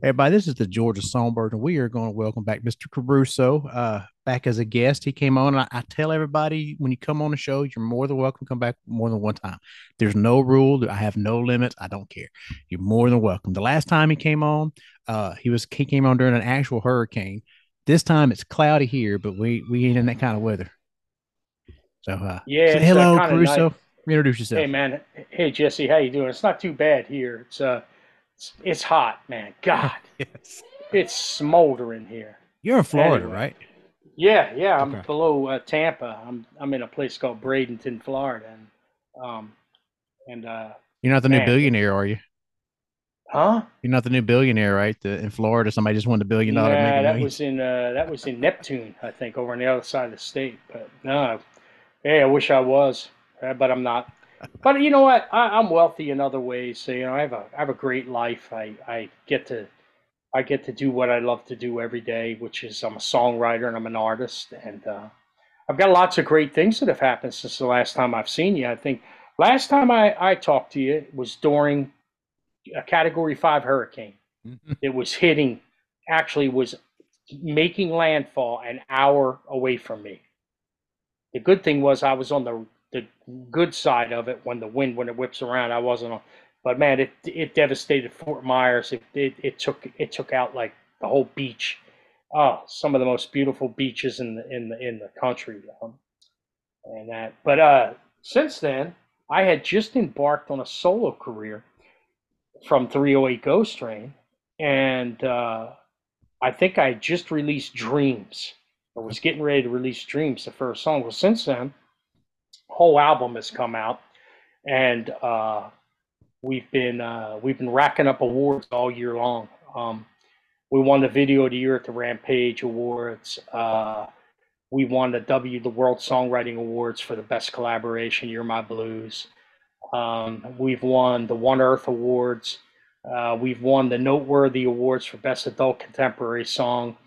Everybody, this is the Georgia Songbird, and we are going to welcome back Mr. Caruso uh, back as a guest. He came on, and I, I, tell everybody when you come on the show, you're more than welcome to come back more than one time. There's no rule. I have no limits. I don't care. You're more than welcome. The last time he came on, uh, he was he came on during an actual hurricane. This time it's cloudy here, but we we ain't in that kind of weather. So uh, yeah, say hello, Caruso. Nice. Introduce yourself. Hey man, hey Jesse, how you doing? It's not too bad here. It's uh it's, it's hot, man. God, yes. it's smoldering here. You're in Florida, anyway. right? Yeah, yeah. I'm okay. below uh, Tampa. I'm I'm in a place called Bradenton, Florida, and um, and uh, you're not the man, new billionaire, are you? Huh? You're not the new billionaire, right? The, in Florida, somebody just won the billion dollar. Yeah, that was in uh, that was in Neptune, I think, over on the other side of the state. But no, hey, I wish I was, uh, but I'm not but you know what? I, am wealthy in other ways. So, you know, I have a I have a great life. I I get to I get to do what I love to do every day, which is I'm a songwriter and I'm an artist, and uh, I've got lots of great things that have happened since the last time I've seen you. I think last time I I talked to you was during a Category Five hurricane. Mm-hmm. it was hitting, actually was making landfall an hour away from me. The good thing was I was on the the good side of it when the wind when it whips around. I wasn't on, but man, it it devastated Fort Myers. It it, it took it took out like the whole beach. Oh, some of the most beautiful beaches in the in the in the country. Um, and that, but uh, since then, I had just embarked on a solo career from 308 Ghost Train, and uh, I think I just released Dreams. I was getting ready to release Dreams, the first song. Well, since then, whole album has come out, and uh, we've been uh, we've been racking up awards all year long. Um, we won the Video of the Year at the Rampage Awards. Uh, we won the W the World Songwriting Awards for the best collaboration. You're My Blues. Um, we've won the One Earth Awards. Uh, we've won the Noteworthy Awards for Best Adult Contemporary Song.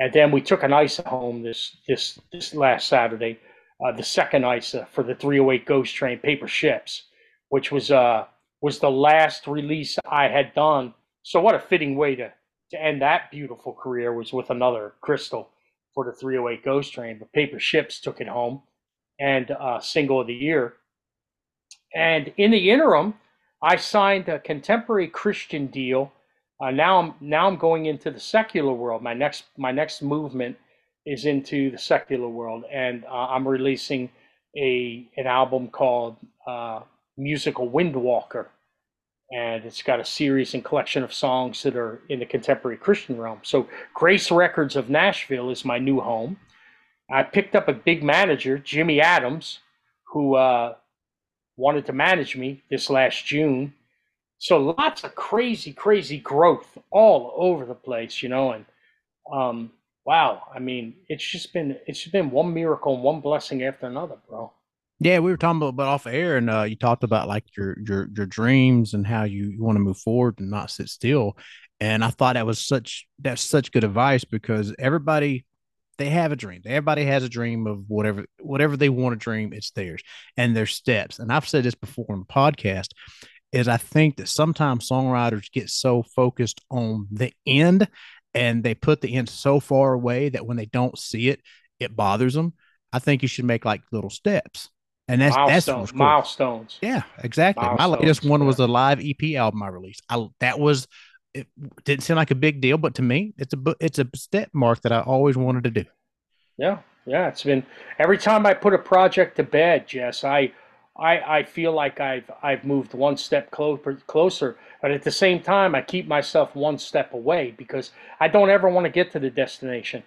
And then we took an ice home this this this last Saturday uh, the second ISA for the 308 Ghost Train Paper Ships, which was uh, was the last release I had done. So what a fitting way to to end that beautiful career was with another crystal for the 308 Ghost Train. But Paper Ships took it home and uh, single of the year. And in the interim, I signed a contemporary Christian deal. Uh, now I'm now I'm going into the secular world. My next my next movement is into the secular world, and uh, I'm releasing a an album called uh, Musical Windwalker, and it's got a series and collection of songs that are in the contemporary Christian realm. So Grace Records of Nashville is my new home. I picked up a big manager, Jimmy Adams, who uh, wanted to manage me this last June. So lots of crazy, crazy growth all over the place, you know, and um, wow, I mean, it's just been it's just been one miracle and one blessing after another, bro. Yeah, we were talking about off air, and uh, you talked about like your your your dreams and how you, you want to move forward and not sit still. And I thought that was such that's such good advice because everybody they have a dream. Everybody has a dream of whatever whatever they want to dream. It's theirs and their steps. And I've said this before in the podcast. Is I think that sometimes songwriters get so focused on the end and they put the end so far away that when they don't see it, it bothers them. I think you should make like little steps. And that's Milestone, that's cool. milestones. Yeah, exactly. Milestones, My latest one was a live EP album I released. I that was it didn't seem like a big deal, but to me, it's a it's a step mark that I always wanted to do. Yeah, yeah. It's been every time I put a project to bed, Jess. I I, I feel like I've I've moved one step closer closer, but at the same time I keep myself one step away because I don't ever want to get to the destination.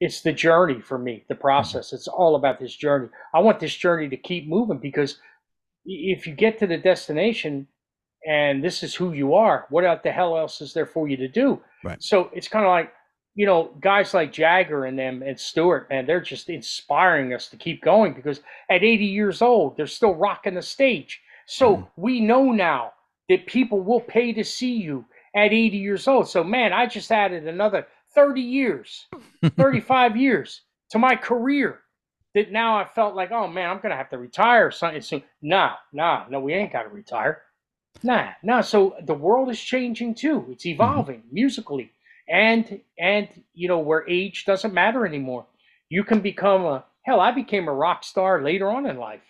It's the journey for me, the mm-hmm. process. It's all about this journey. I want this journey to keep moving because if you get to the destination and this is who you are, what the hell else is there for you to do? Right. So it's kind of like you know, guys like Jagger and them and Stewart, man, they're just inspiring us to keep going because at 80 years old, they're still rocking the stage. So mm. we know now that people will pay to see you at 80 years old. So, man, I just added another 30 years, 35 years to my career that now I felt like, oh man, I'm going to have to retire something soon. Nah, nah, no, we ain't got to retire. Nah, nah. So the world is changing too. It's Mhm. evolving musically, and and you know where age doesn't matter anymore. You can become a hell. I became a rock star later on in life.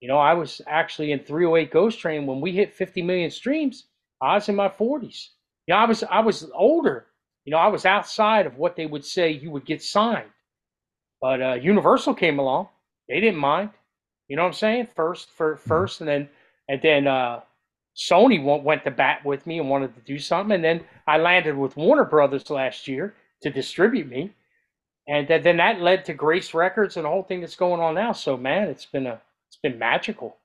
You know, I was actually in 308 Ghost Train when we hit 50 million streams. I was in my 40s. You know, I was I was older. You know, I was outside of what they would say you would get signed. But uh, Universal came along. They didn't mind. You know what I'm saying? First for Mhm. first, and then and then uh, Sony went to bat with me and wanted to do something, and then I landed with Warner Brothers last year to distribute me, and then, then that led to Grace Records and the whole thing that's going on now. So man, it's been a it's been magical.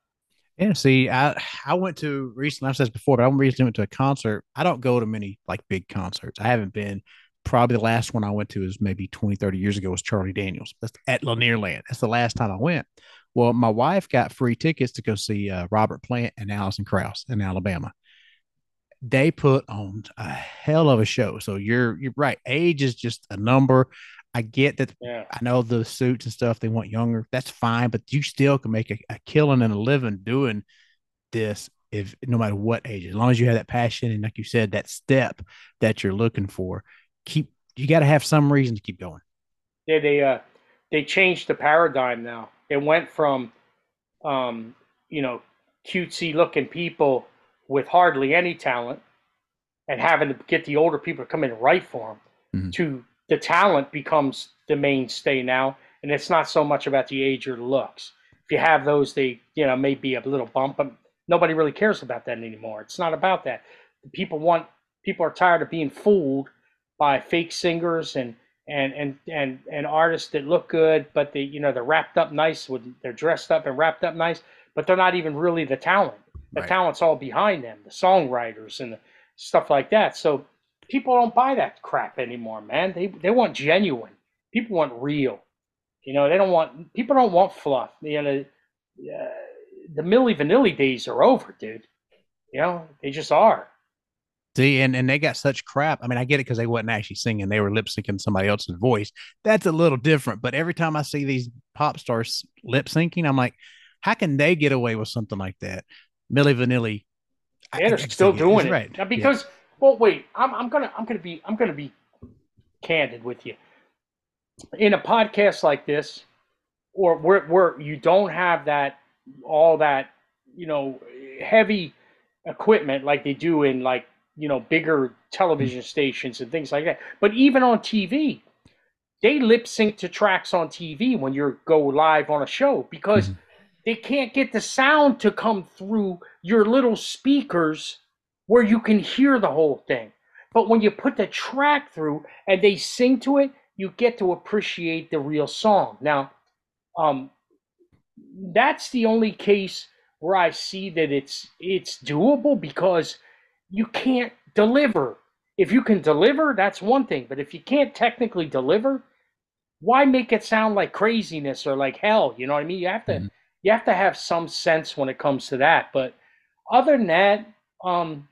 Yeah, see, I I went to recently. I've said this before, but I recently went to a concert. I don't go to many like big concerts. I haven't been. Probably the last one I went to is maybe 20, 30 years ago was Charlie Daniels. That's at Lanierland. That's the last time I went. Well, my wife got free tickets to go see uh, Robert Plant and Alison Krauss in Alabama. They put on a hell of a show. So you're you're right. Age is just a number. I get that. Yeah. I know the suits and stuff. They want younger. That's fine, but you still can make a, a killing and a living doing this if no matter what age, as long as you have that passion and like you said, that step that you're looking for, keep you got to have some reason to keep going. They they uh they changed the paradigm now. It went from um, you know cutesy looking people with hardly any talent and having to get the older people to come in and write for them Mhm. to the talent becomes the mainstay now and it's not so much about the age or the looks if you have those they you know may be a little bump but nobody really cares about that anymore it's not about that people want people are tired of being fooled by fake singers and and and and, and artists that look good but they you know they're wrapped up nice with they're dressed up and wrapped up nice but they're not even really the talent. The Right. talent's all behind them the songwriters and the stuff like that. So people don't buy that crap anymore man. They they want genuine. People want real. You know they don't want people don't want fluff. You know uh, the milli vanilli days are over dude. You know they just are See, and, and they got such crap. I mean, I get it because they wasn't actually singing; they were lip syncing somebody else's voice. That's a little different. But every time I see these pop stars lip syncing, I'm like, how can they get away with something like that? Milli Vanilli, Yeah, I- they're I still doing it right. Now, Yeah. because. Well, wait. I'm, I'm gonna I'm gonna be I'm gonna be candid with you. In a podcast like this, or where where you don't have that all that you know heavy equipment like they do in like you know bigger television stations and things like that. But even on TV, they lip sync to tracks on TV when you go live on a show because Mhm. they can't get the sound to come through your little speakers where you can hear the whole thing. But when you put the track through and they sing to it, you get to appreciate the real song. Now, um, that's the only case where I see that it's it's doable because you can't deliver. If you can deliver, that's one thing. But if you can't technically deliver, why make it sound like craziness or like hell? You know what I mean? You have to Mhm. you have to have some sense when it comes to that. But other than that, um,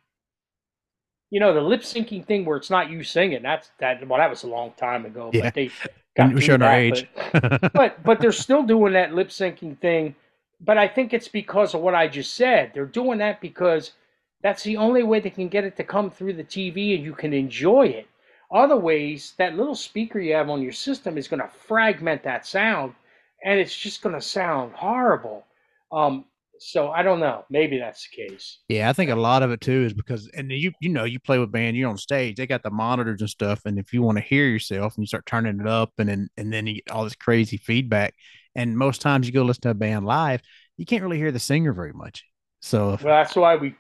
you know, the lip syncing thing where it's not you singing, that's that well, that was a long time ago. Yeah. But they got through showing our age. But, but but they're still doing that lip syncing thing. But I think it's because of what I just said. They're doing that because that's the only way they can get it to come through the TV and you can enjoy it. Other ways, that little speaker you have on your system is going to fragment that sound, and it's just going to sound horrible. Um, so I don't know. Maybe that's the case. Yeah, I think a lot of it too is because, and you you know, you play with band, you're on stage, they got the monitors and stuff, and if you want to hear yourself and you start turning it up, and then and then you get all this crazy feedback, and most times you go listen to a band live, you can't really hear the singer very much. So if, Well, that's why we.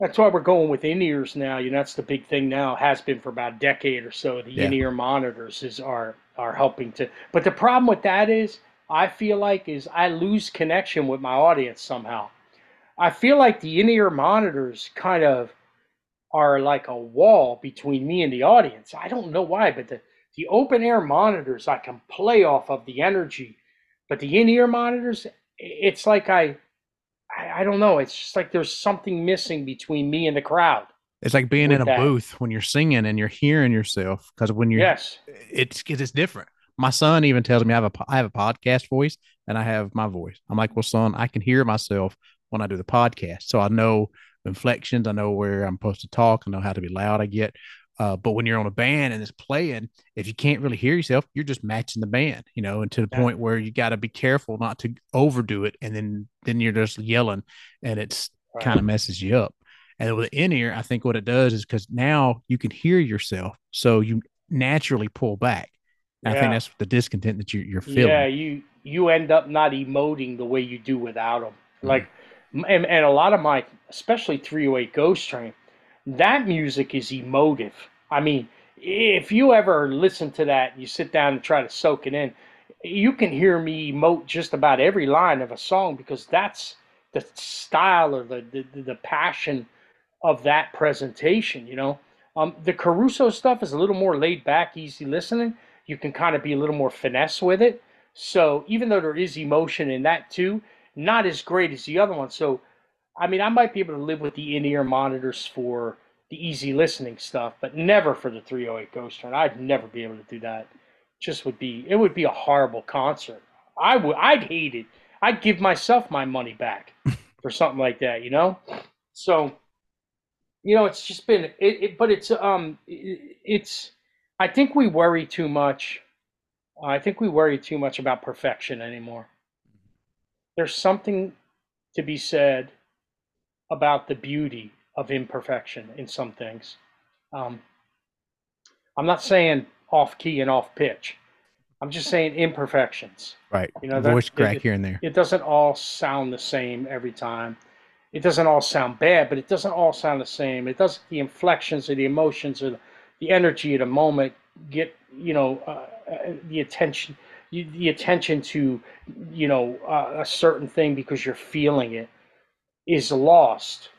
That's why we're going with in ears now. You know, that's the big thing now. Has been for about a decade or so. The Yeah. in ear monitors is are are helping to. But the problem with that is, I feel like is I lose connection with my audience somehow. I feel like the in ear monitors kind of are like a wall between me and the audience. I don't know why, but the the open air monitors I can play off of the energy, but the in ear monitors, it's like I I, I don't know. It's just like there's something missing between me and the crowd. it's like being in a that. booth when you're singing and you're hearing yourself, because when you're, Yes. it's because it's different. My son even tells me I have a I have a podcast voice and I have my voice. I'm like, well, son, I can hear myself when I do the podcast, so I know inflections. I know where I'm supposed to talk. I know how to be loud. I get. Uh, but when you're on a band and it's playing, if you can't really hear yourself, you're just matching the band, you know, and to the yeah. point where you got to be careful not to overdo it, and then then you're just yelling, and it's right. kind of messes you up. And with the in ear, I think what it does is because now you can hear yourself, so you naturally pull back. Yeah. I think that's the discontent that you, you're feeling. Yeah, you you end up not emoting the way you do without them. Mm-hmm. Like, and, and a lot of my, especially 308 Ghost Train, that music is emotive. I mean, if you ever listen to that and you sit down and try to soak it in, you can hear me emote just about every line of a song because that's the style or the, the, the passion of that presentation, you know. Um, the Caruso stuff is a little more laid back, easy listening. You can kind of be a little more finesse with it. So even though there is emotion in that too, not as great as the other one. So, I mean, I might be able to live with the in-ear monitors for the easy listening stuff, but never for the 308 Ghost Train. I'd never be able to do that. Just would be it would be a horrible concert. I would I'd hate it. I'd give myself my money back for something like that, you know? So you know, it's just been it, it but it's um it, it's I think we worry too much. I think we worry too much about perfection anymore. There's something to be said about the beauty of imperfection in some things. Um, I'm not saying off key and off pitch. I'm just saying imperfections. Right. You know, voice crack it, here and there. It doesn't all sound the same every time it doesn't all sound bad, but it doesn't all sound the same. It doesn't the inflections or the emotions or the, the energy at a moment get you know uh, uh the attention the attention to you know uh, a certain thing because you're feeling it is lost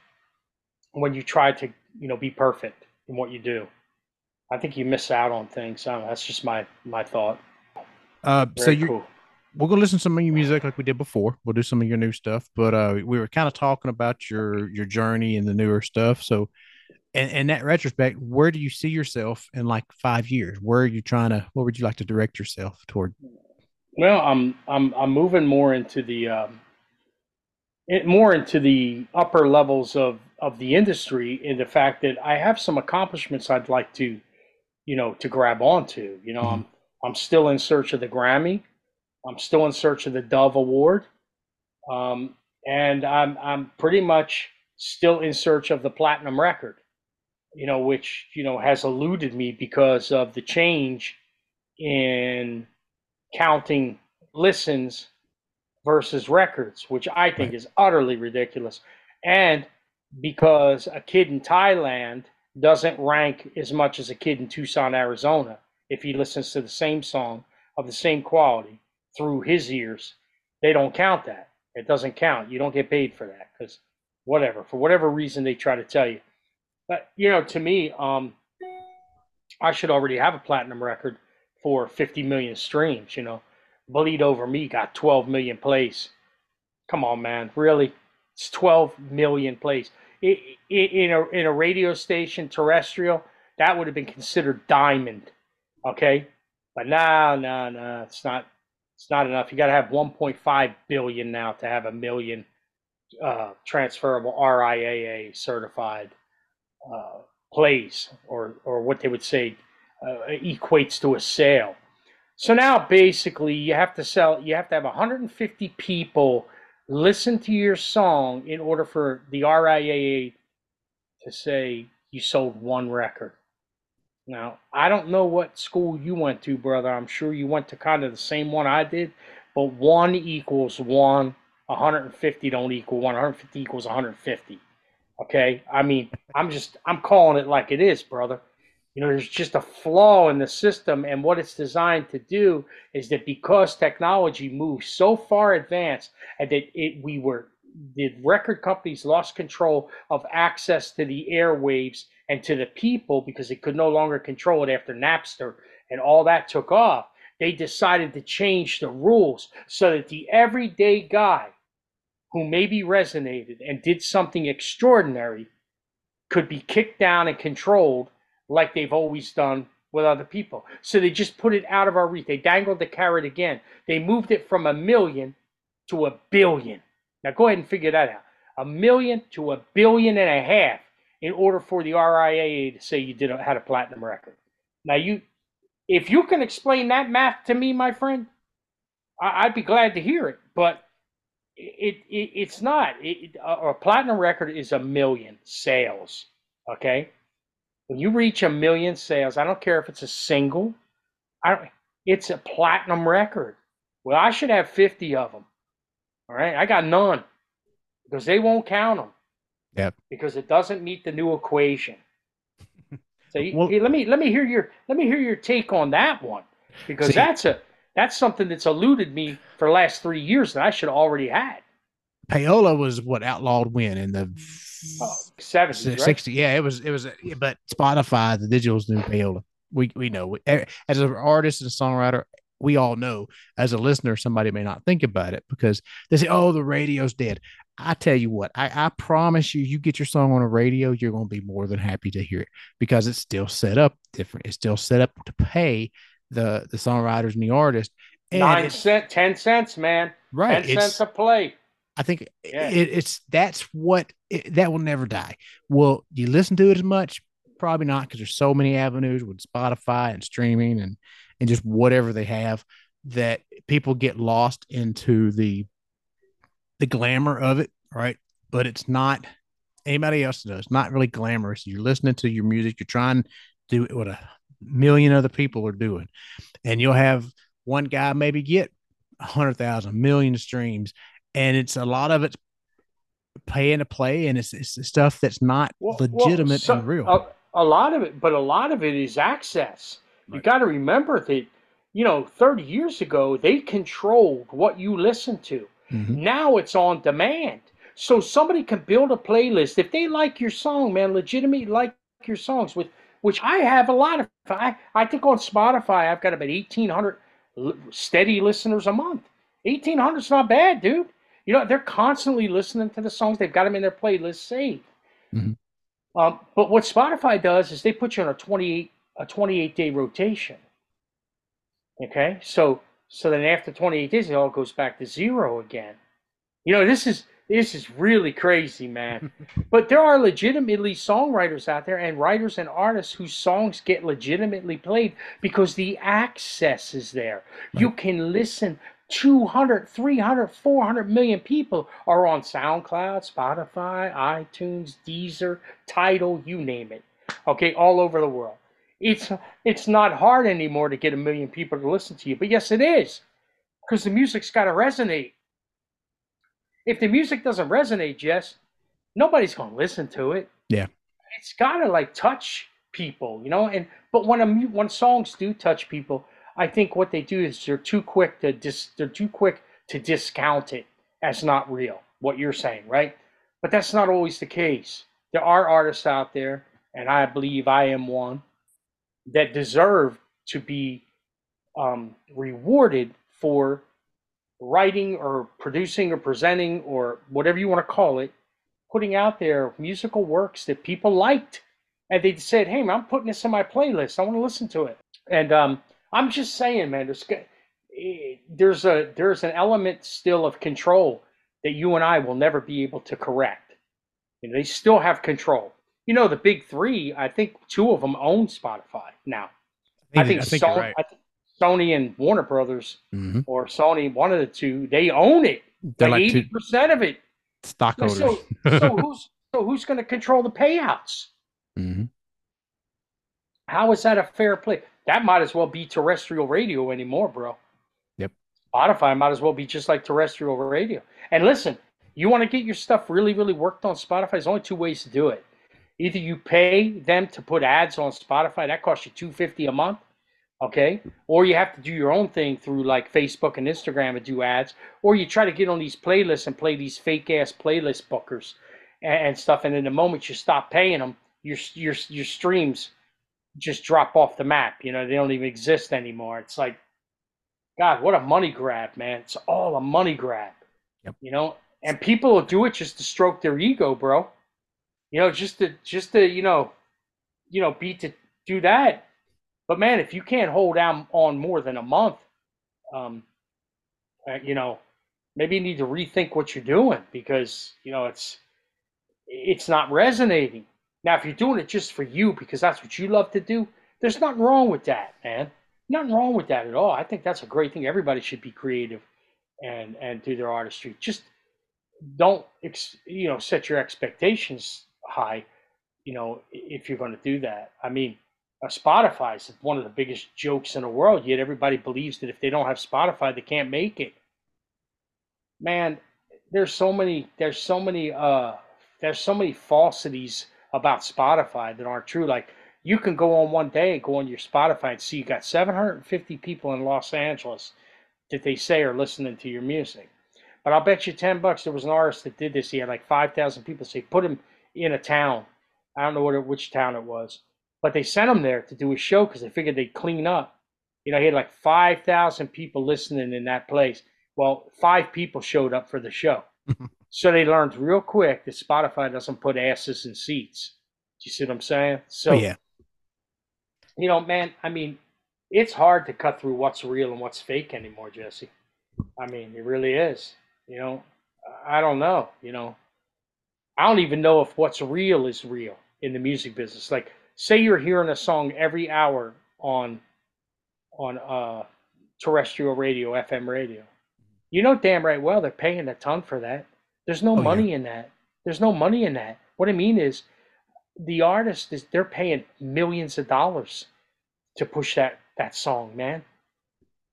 when you try to you know be perfect in what you do. I think you miss out on things. That's just my my thought. Uh, so you cool we're gonna listen to some of your music like we did before. We'll do some of your new stuff, but uh, we were kind of talking about your your journey and the newer stuff. So, and in that retrospect, where do you see yourself in like five years? Where are you trying to? What would you like to direct yourself toward? Well, I'm I'm I'm moving more into the um, it, more into the upper levels of of the industry in the fact that I have some accomplishments I'd like to, you know, to grab onto. You know, mm-hmm. I'm I'm still in search of the Grammy. I'm still in search of the Dove Award, um, and I'm I'm pretty much still in search of the platinum record. You know, which you know has eluded me because of the change in counting listens versus records, which I think is utterly ridiculous, and because a kid in Thailand doesn't rank as much as a kid in Tucson, Arizona, if he listens to the same song of the same quality through his ears, they don't count that. It doesn't count. You don't get paid for that because whatever, for whatever reason they try to tell you. But you know, to me, um, I should already have a platinum record for 50 million streams. You know, Bleed Over Me got 12 million plays. Come on, man, really? It's 12 million plays. in a in a radio station terrestrial, that would have been considered diamond. Okay, but no, no, no, it's not. It's not enough. You got to have 1.5 billion now to have a million uh, transferable RIAA certified uh, plays, or or what they would say uh, equates to a sale. So now basically you have to sell. You have to have 150 people listen to your song in order for the RIAA to say you sold one record. Now, I don't know what school you went to, brother. I'm sure you went to kind of the same one I did, but one equals one. 150 don't equal one. 150 equals 150. Okay? I mean, I'm just, I'm calling it like it is, brother. You know, there's just a flaw in the system, and what it's designed to do is that because technology moves so far advanced, and that it we were the record companies lost control of access to the airwaves and to the people because they could no longer control it after Napster and all that took off. They decided to change the rules so that the everyday guy who maybe resonated and did something extraordinary could be kicked down and controlled like they've always done with other people. So they just put it out of our reach. They dangled the carrot again. They moved it from a million to a billion. Now go ahead and figure that out. a million to a billion and a half in order for the RIAA to say you did a, had a platinum record. Now you, if you can explain that math to me, my friend, I, would be glad to hear it. But it, it it's not. It, a, a platinum record is a million sales. Okay, when you reach a million sales, I don't care if it's a single. I don't, it's a platinum record. Well, I should have 50 of them. All right. I got none because they won't count them. Yep. Because it doesn't meet the new equation. So well, let me let me hear your let me hear your take on that one because see, that's a that's something that's eluded me for the last three years that I should have already had. Payola was what outlawed when? In the oh, 70s, 60 right? yeah it was it was but Spotify the digital's new Payola we we know. Eh, as an artist and a songwriter we all know as a listener somebody may not think about it because they say oh the radio's dead. I tell you what i, I promise you you get your song on a radio you're going to be more than happy to hear it because it's still set up different. It's still set up to pay the the songwriters and the artist. And nine cent ten cents man. Right 10 cents a play I think yeah. it, it's that's what it, that will never die. Will you listen to it as much? Probably not because there's so many avenues with Spotify and streaming and and just whatever they have that people get lost into the the glamour of it, right? But it's not anybody else does. It's not really glamorous. You're listening to your music. You're trying to do what a million other people are doing, and you'll have one guy maybe get a hundred thousand, million streams, and it's a lot of it's paying to play, and it's, it's stuff that's not well, legitimate well, so, and real. Uh, a lot of it, but a lot of it is access. Right. You got to remember that, you know, 30 years ago, they controlled what you listened to. Mm-hmm. Now it's on demand. So somebody can build a playlist. If they like your song, man, legitimately like your songs, with which I have a lot of. I, I think on Spotify, I've got about 1,800 steady listeners a month. 1,800 is not bad, dude. You know, they're constantly listening to the songs. They've got them in their playlist saved. Mm-hmm. Um, but what Spotify does is they put you on a 28 a 28 day rotation. Okay, so so then after 28 days, it all goes back to zero again. You know, this is this is really crazy, man. but there are legitimately songwriters out there and writers and artists whose songs get legitimately played because the access is there. Right. You can listen 200, 300, 400 million people are on SoundCloud, Spotify, iTunes, Deezer, Tidal, you name it. Okay, all over the world. It's it's not hard anymore to get a million people to listen to you, but yes, it is, because the music's got to resonate. If the music doesn't resonate, Jess, nobody's gonna listen to it. Yeah, it's got to like touch people, you know. And but when a when songs do touch people, I think what they do is they're too quick to dis, they're too quick to discount it as not real. What you're saying, right? But that's not always the case. There are artists out there, and I believe I am one, that deserve to be um, rewarded for writing or producing or presenting or whatever you want to call it, putting out there musical works that people liked. And they said, hey, man, I'm putting this in my playlist. I want to listen to it. And um, I'm just saying, man, there's, eh, there's, a, there's an element still of control that you and I will never be able to correct. You know, they still have control you know, the big three, I think two of them own Spotify now. I think, I think, I think, Sony, right. I think Sony, and Warner Brothers, mm-hmm. or Sony, one of the two, they own it. They're like eighty percent of it. Stockholders. So, so who's so who's going to control the payouts? Mm-hmm. How is that a fair play? That might as well be terrestrial radio anymore, bro. Yep. Spotify might as well be just like terrestrial radio. And listen, you want to get your stuff really, really worked on Spotify. There's only two ways to do it. Either you pay them to put ads on Spotify, that costs you two fifty a month, okay? Or you have to do your own thing through like Facebook and Instagram and do ads, or you try to get on these playlists and play these fake ass playlist bookers and, and stuff. And in the moment you stop paying them, your your your streams just drop off the map. You know, they don't even exist anymore. It's like, God, what a money grab, man! It's all a money grab. Yep. You know, and people will do it just to stroke their ego, bro. You know, just to just to you know, you know, beat to do that. But man, if you can't hold out on more than a month, um, uh, you know, maybe you need to rethink what you're doing because you know it's it's not resonating. Now, if you're doing it just for you because that's what you love to do, there's nothing wrong with that, man. Nothing wrong with that at all. I think that's a great thing. Everybody should be creative and and do their artistry. Just don't you know set your expectations high. You know if you're going to do that. I mean, uh, Spotify is one of the biggest jokes in the world. Yet everybody believes that if they don't have Spotify, they can't make it. Man, there's so many. There's so many. Uh, there's so many falsities about Spotify that aren't true. Like you can go on one day, and go on your Spotify and see you got 750 people in Los Angeles that they say are listening to your music. But I'll bet you 10 bucks there was an artist that did this. He had like 5,000 people. He put him in a town. I don't know what which town it was, but they sent him there to do a show because they figured they'd clean up. You know, he had like 5,000 people listening in that place. Well, five people showed up for the show. so they learned real quick that Spotify doesn't put asses in seats. Do you see what I'm saying? So, oh, yeah. You know, man, I mean, it's hard to cut through what's real and what's fake anymore, Jesse. I mean, it really is. You know, I don't know. You know, I don't even know if what's real is real in the music business. Like, say you're hearing a song every hour on on uh, terrestrial radio, FM radio. You know damn right well they're paying a ton for that. There's no oh, money yeah. in that. There's no money in that. What I mean is, the artist is they're paying millions of dollars to push that that song, man.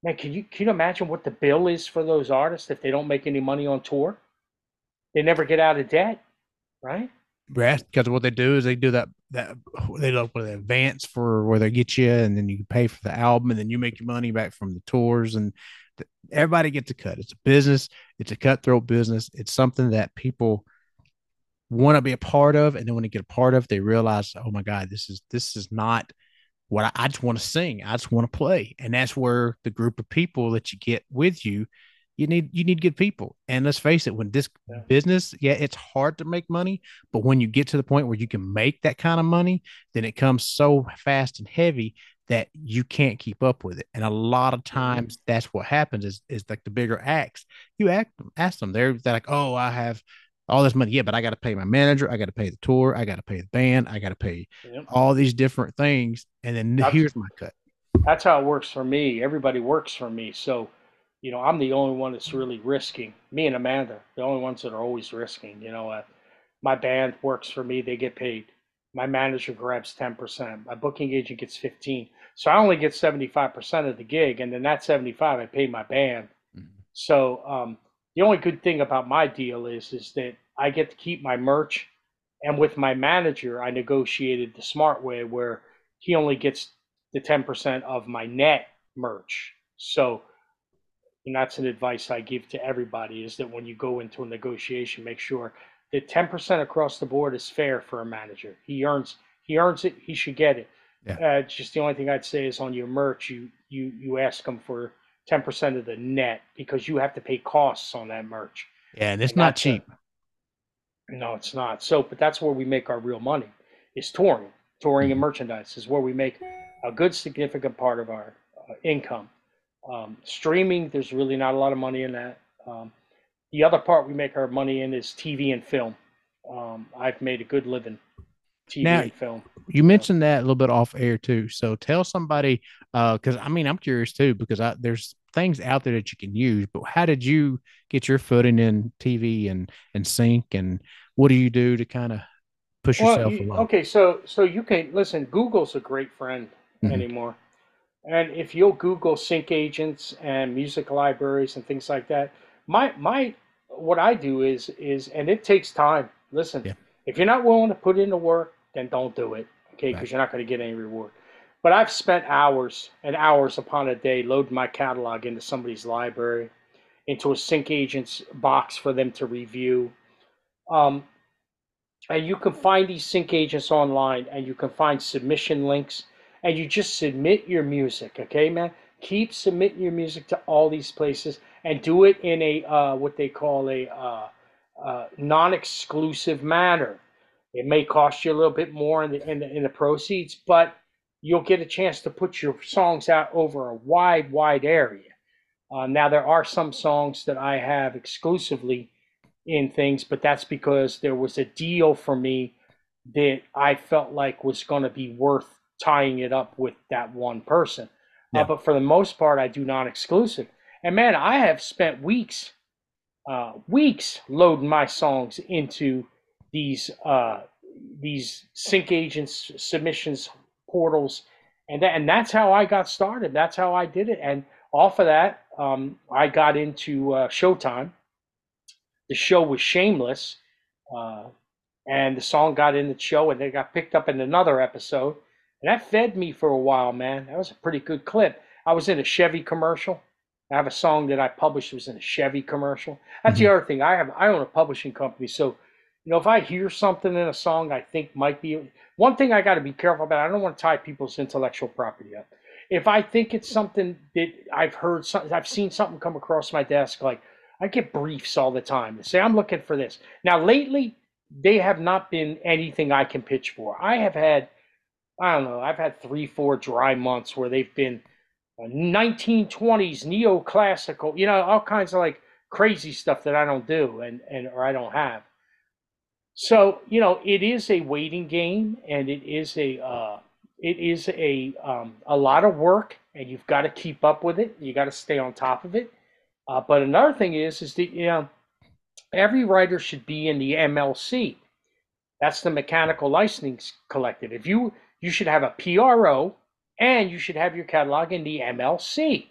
Man, can you can you imagine what the bill is for those artists if they don't make any money on tour? They never get out of debt, right? Right, because what they do is they do that that they look for the advance for where they get you, and then you pay for the album, and then you make your money back from the tours, and the, everybody gets a cut. It's a business. It's a cutthroat business. It's something that people want to be a part of, and then when they get a part of, they realize, oh my god, this is this is not what I, I just want to sing. I just want to play. And that's where the group of people that you get with you, you need you need good people. And let's face it, when this yeah. business, yeah, it's hard to make money, but when you get to the point where you can make that kind of money, then it comes so fast and heavy that you can't keep up with it. And a lot of mm-hmm. times that's what happens is is like the bigger acts. You act ask them. They're, they're like, oh, I have all this money. Yeah, but I got to pay my manager. I got to pay the tour. I got to pay the band. I got to pay yep. all these different things. And then that's, here's my cut. That's how it works for me. Everybody works for me. So, you know, I'm the only one that's really risking. Me and Amanda, the only ones that are always risking. You know, uh, my band works for me. They get paid. My manager grabs 10%. My booking agent gets 15. So I only get 75% of the gig. And then that 75, I pay my band. Mm-hmm. So, um, the only good thing about my deal is is that I get to keep my merch, and with my manager, I negotiated the smart way where he only gets the ten percent of my net merch. So, and that's an advice I give to everybody: is that when you go into a negotiation, make sure that ten percent across the board is fair for a manager. He earns he earns it. He should get it. Yeah. Uh, just the only thing I'd say is on your merch, you you you ask them for 10% of the net because you have to pay costs on that merch. Yeah, and it's and not cheap. A, no, it's not. So, but that's where we make our real money is touring. Touring and mm-hmm. merchandise is where we make a good significant part of our uh, income. Um, streaming, there's really not a lot of money in that. Um, the other part we make our money in is TV and film. Um, I've made a good living TV now, and film. You mentioned that a little bit off air too. So tell somebody, because uh, I mean, I'm curious too, because I, there's things out there that you can use. But how did you get your footing in TV and and sync, and what do you do to kind of push well, yourself you, along? Okay, so so you can listen. Google's a great friend mm-hmm. anymore, and if you'll Google sync agents and music libraries and things like that, my my what I do is is and it takes time. Listen, yeah. if you're not willing to put in the work, then don't do it. Okay, because right. you're not going to get any reward. But I've spent hours and hours upon a day loading my catalog into somebody's library, into a sync agent's box for them to review. Um, and you can find these sync agents online and you can find submission links and you just submit your music, okay, man? Keep submitting your music to all these places and do it in a uh, what they call a uh, uh, non-exclusive manner. It may cost you a little bit more in the, in the, in the proceeds, but you'll get a chance to put your songs out over a wide, wide area. Uh, now, there are some songs that I have exclusively in things, but that's because there was a deal for me that I felt like was going to be worth tying it up with that one person. Uh, yeah. Uh, but for the most part, I do non exclusive. And man, I have spent weeks, uh, weeks loading my songs into these uh, these sync agents submissions portals, and that, and that's how I got started. That's how I did it. And off of that, um, I got into uh, Showtime. The show was Shameless, uh, and the song got in the show, and they got picked up in another episode, and that fed me for a while, man. That was a pretty good clip. I was in a Chevy commercial. I have a song that I published was in a Chevy commercial. That's mm-hmm. the other thing. I have I own a publishing company, so you know if I hear something in a song I think might be one thing I got to be careful about. I don't want to tie people's intellectual property up. If I think it's something that I've heard, something, I've seen something come across my desk, like I get briefs all the time. They say I'm looking for this. Now lately, they have not been anything I can pitch for. I have had, I don't know, I've had three, four dry months where they've been 1920s neoclassical, you know, all kinds of like crazy stuff that I don't do and, and or I don't have. So you know, it is a waiting game, and it is a uh, it is a um, a lot of work, and you've got to keep up with it. You got to stay on top of it. Uh, but another thing is, is that you know, every writer should be in the MLC. That's the Mechanical Licensing Collective. If you you should have a PRO and you should have your catalog in the MLC.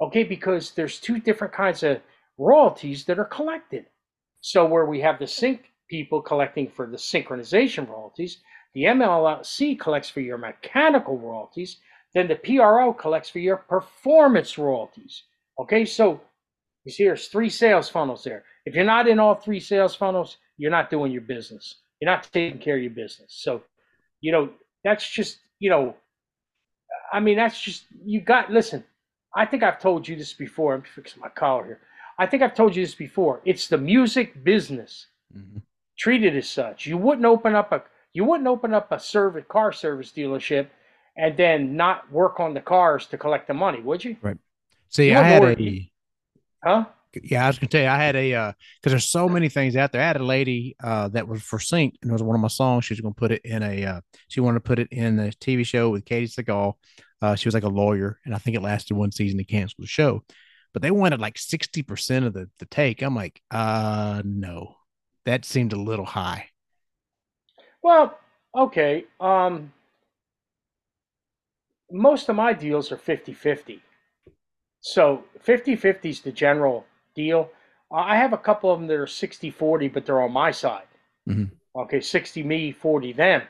Okay, because there's two different kinds of royalties that are collected. So where we have the sync people collecting for the synchronization royalties, the MLC collects for your mechanical royalties, then the PRO collects for your performance royalties. Okay, so you see there's three sales funnels there. If you're not in all three sales funnels, you're not doing your business. You're not taking care of your business. So, you know, that's just, you know, I mean, that's just you got. Listen, I think I've told you this before. I'm fixing my collar here. I think I've told you this before. It's the music business. Mm-hmm. Treat it as such. You wouldn't open up a you wouldn't open up a service car service dealership and then not work on the cars to collect the money, would you? Right. See, you I had a huh? Yeah, I was gonna tell you, I had a uh because there's so many things out there. I had a lady uh, that was for sync, and it was one of my songs. She was gonna put it in a. Uh, she wanted to put it in the TV show with Katey Sagal. Uh, she was like a lawyer, and I think it lasted one season. They canceled the show, but they wanted like sixty percent of the the take. I'm like, uh, no, that seemed a little high. Well, okay. Um, most of my deals are 50-50. So 50-50 is the general deal. I have a couple of them that are 60 40, but they're on my side. Mm-hmm. Okay, 60 me, 40 them.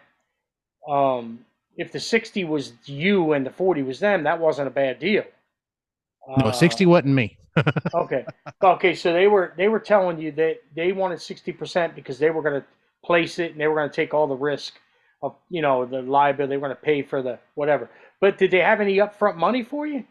Um, if the 60 was you and the 40 was them, that wasn't a bad deal. No, 60 uh, wasn't me. okay. Okay, so they were they were telling you that they wanted 60% because they were going to place it and they were going to take all the risk of, you know, the liability they were going to pay for the whatever. But did they have any upfront money for you?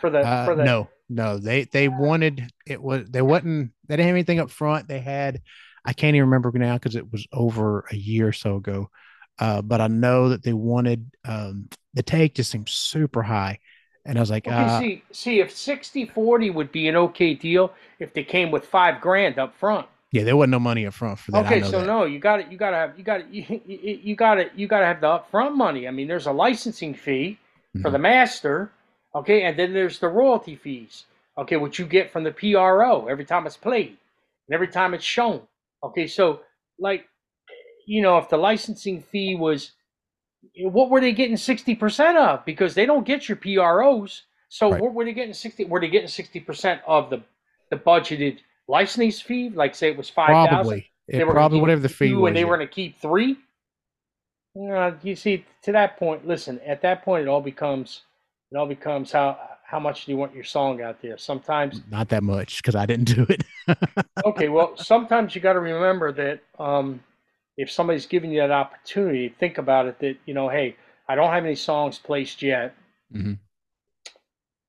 For the uh, for the No. No, they they wanted it was they wasn't they didn't have anything up front. They had I can't even remember now because it was over a year or so ago. Uh, but I know that they wanted um, the take just seemed super high. And I was like, okay, uh, see, see, if 60 40 would be an okay deal if they came with five grand up front. Yeah, there wasn't no money up front for that. Okay, so that. no, you got it. You got to have, you got to, you, you got to, you got to have the upfront money. I mean, there's a licensing fee mm-hmm. for the master, Okay, and then there's the royalty fees. Okay, what you get from the PRO every time it's played and every time it's shown. Okay, so like, you know, if the licensing fee was, what were they getting sixty percent of? Because they don't get your PROs. So right. what were they getting sixty? Were they getting sixty percent of the the budgeted licensing fee? Like say it was five thousand. Probably They were probably whatever the fee was, and they yeah. were going to keep three. You, know, you see, to that point, listen. At that point, it all becomes it all becomes how how much do you want your song out there? Sometimes not that much because I didn't do it. okay, well, sometimes you got to remember that um, if somebody's giving you that opportunity, think about it. That you know, hey, I don't have any songs placed yet. Mm-hmm.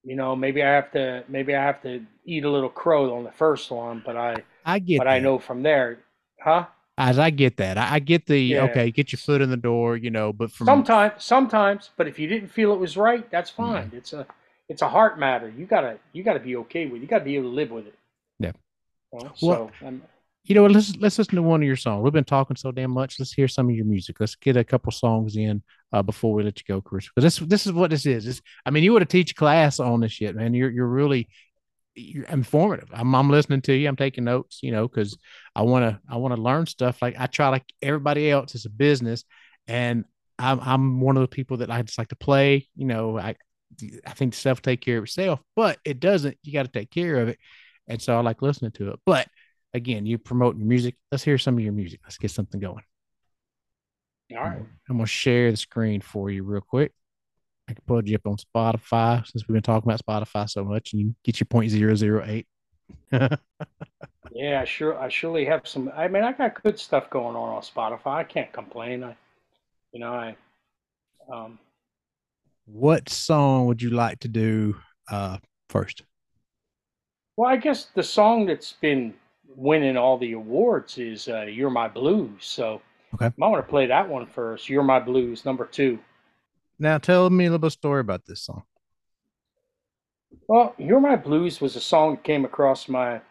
You know, maybe I have to maybe I have to eat a little crow on the first one, but I I get but that. I know from there, huh? As I get that, I, get the yeah. okay, get your foot in the door, you know. But from sometimes, sometimes, but if you didn't feel it was right, that's fine. Mm-hmm. It's a it's a heart matter. You gotta you gotta be okay with. It. You gotta be able to live with it. Yeah. You know? well, so, you know, let's let's listen to one of your songs. We've been talking so damn much. Let's hear some of your music. Let's get a couple songs in uh, before we let you go, Chris. Because this this is what this is. It's, I mean, you would have teach class on this shit, man. You're you're really informative. I'm I'm listening to you. I'm taking notes, you know, because I want to I want to learn stuff. Like I try like everybody else. It's a business, and I'm I'm one of the people that I just like to play. You know, I I think stuff take care of itself, but it doesn't. You got to take care of it, and so I like listening to it. But again, you promote your music. Let's hear some of your music. Let's get something going. All right. I'm gonna share the screen for you real quick. I can put you up on Spotify since we've been talking about Spotify so much, and you get your point zero zero eight. yeah, sure. I surely have some. I mean, I got good stuff going on on Spotify. I can't complain. I, you know, I. Um, what song would you like to do uh, first? Well, I guess the song that's been winning all the awards is uh, "You're My Blues." So okay, I want to play that one first. "You're My Blues," number two. Now, tell me a little story about this song. Well, "You're My Blues" was a song that came across my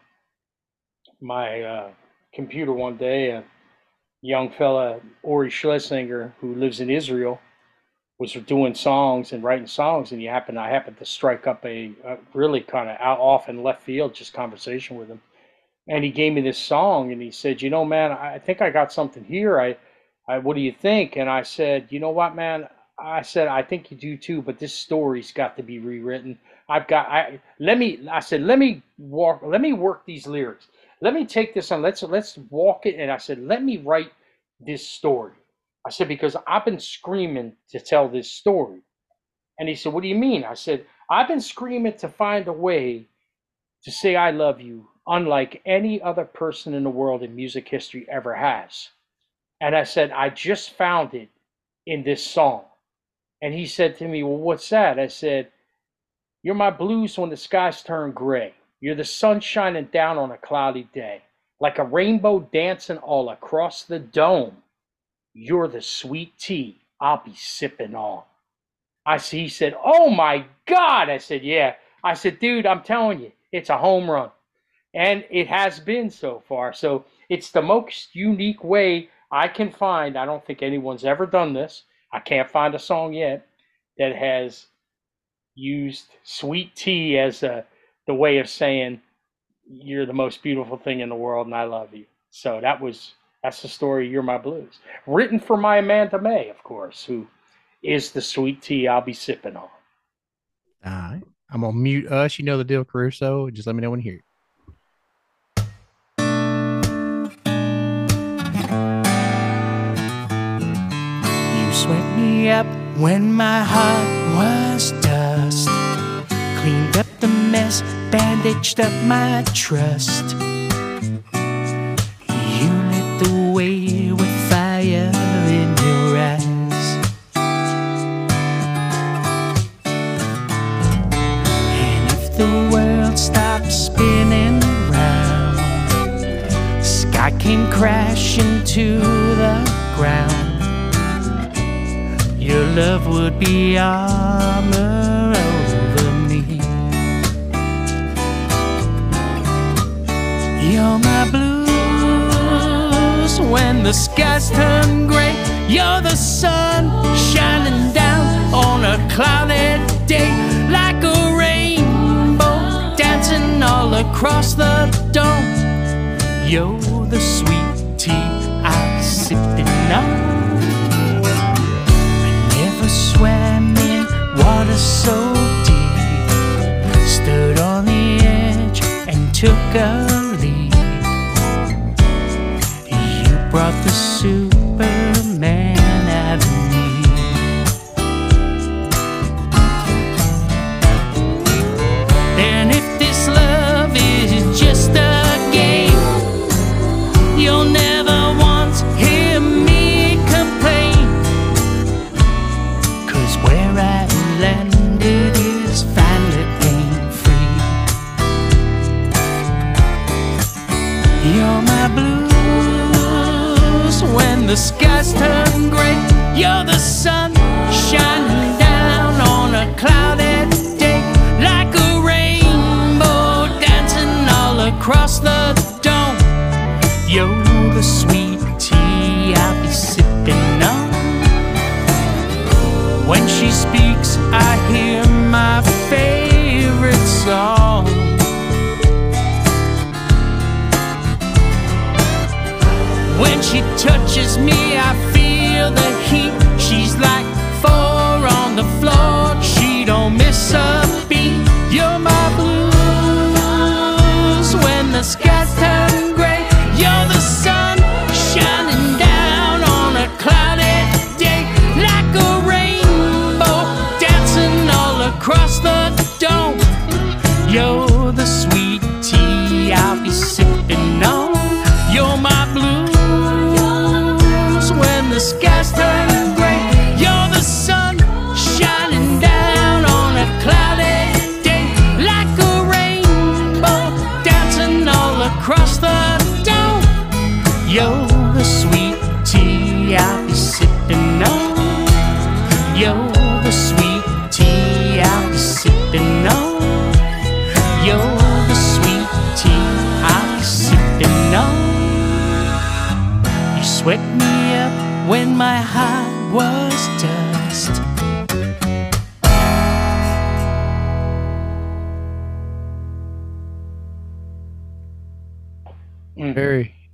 my uh, computer one day. A young fella, Ori Schlesinger, who lives in Israel, was doing songs and writing songs, and he happened I happened to strike up a, a really kind of out off in left field just conversation with him and he gave me this song and he said, "You know, man, I think I got something here. I, I, what do you think?" And I said, "You know what, man? I said I think you do too, but this story's got to be rewritten. I've got. I let me. I said, let me walk. Let me work these lyrics. Let me take this on. Let's let's walk it. And I said, let me write this story. I said because I've been screaming to tell this story. And he said, what do you mean? I said, I've been screaming to find a way to say I love you unlike any other person in the world in music history ever has. And I said, I just found it in this song. And he said to me, Well, what's that? I said, You're my blues when the skies turn gray. You're the sun shining down on a cloudy day, like a rainbow dancing all across the dome. You're the sweet tea I'll be sipping on. I see, he said, Oh my God. I said, Yeah. I said, Dude, I'm telling you, it's a home run and it has been so far. So it's the most unique way I can find. I don't think anyone's ever done this. I can't find a song yet that has used sweet tea as a, the way of saying you're the most beautiful thing in the world and I love you. So that was that's the story. You're my blues, written for my Amanda May, of course, who is the sweet tea I'll be sipping on. All right, I'm gonna mute uh, us. You know the deal, Caruso. Just let me know when you hear it. Up when my heart was dust. Cleaned up the mess, bandaged up my trust. You lit the way with fire in your eyes. And if the world stopped spinning round, sky came crashing to would be armor over me. You're my blues when the skies turn gray. You're the sun shining down on a cloudy day like a rainbow dancing all across the dome. You're the sweet tea I'm sipping on. So deep. Stood on the edge and took a leap. You brought the Superman You're the sun shining down on a clouded day, like a rainbow dancing all across the dome. You're the sweet tea I'll be sipping on. When she speaks, I hear my favorite song. When she touches me, I feel the heat. She's like four on the floor. She don't miss a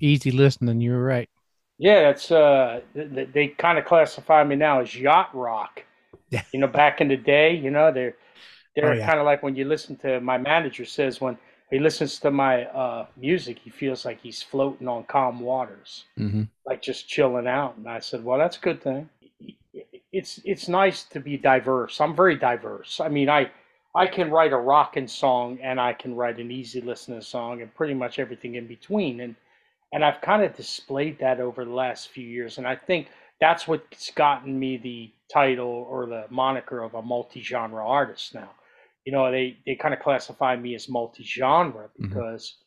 easy listening. You're right. Yeah, it's uh, th- th- they kind of classify me now as yacht rock. Yeah. You know, back in the day, you know, they're they're Oh, yeah. kind of like when you listen to my manager says when he listens to my uh, music, he feels like he's floating on calm waters, Mm-hmm. like just chilling out. And I said, well, that's a good thing. It's it's nice to be diverse. I'm very diverse. I mean, I I can write a rocking song and I can write an easy listening song and pretty much everything in between. And and I've kind of displayed that over the last few years. And I think that's what's gotten me the title or the moniker of a multi-genre artist now. You know, they they kind of classify me as multi-genre Mhm. because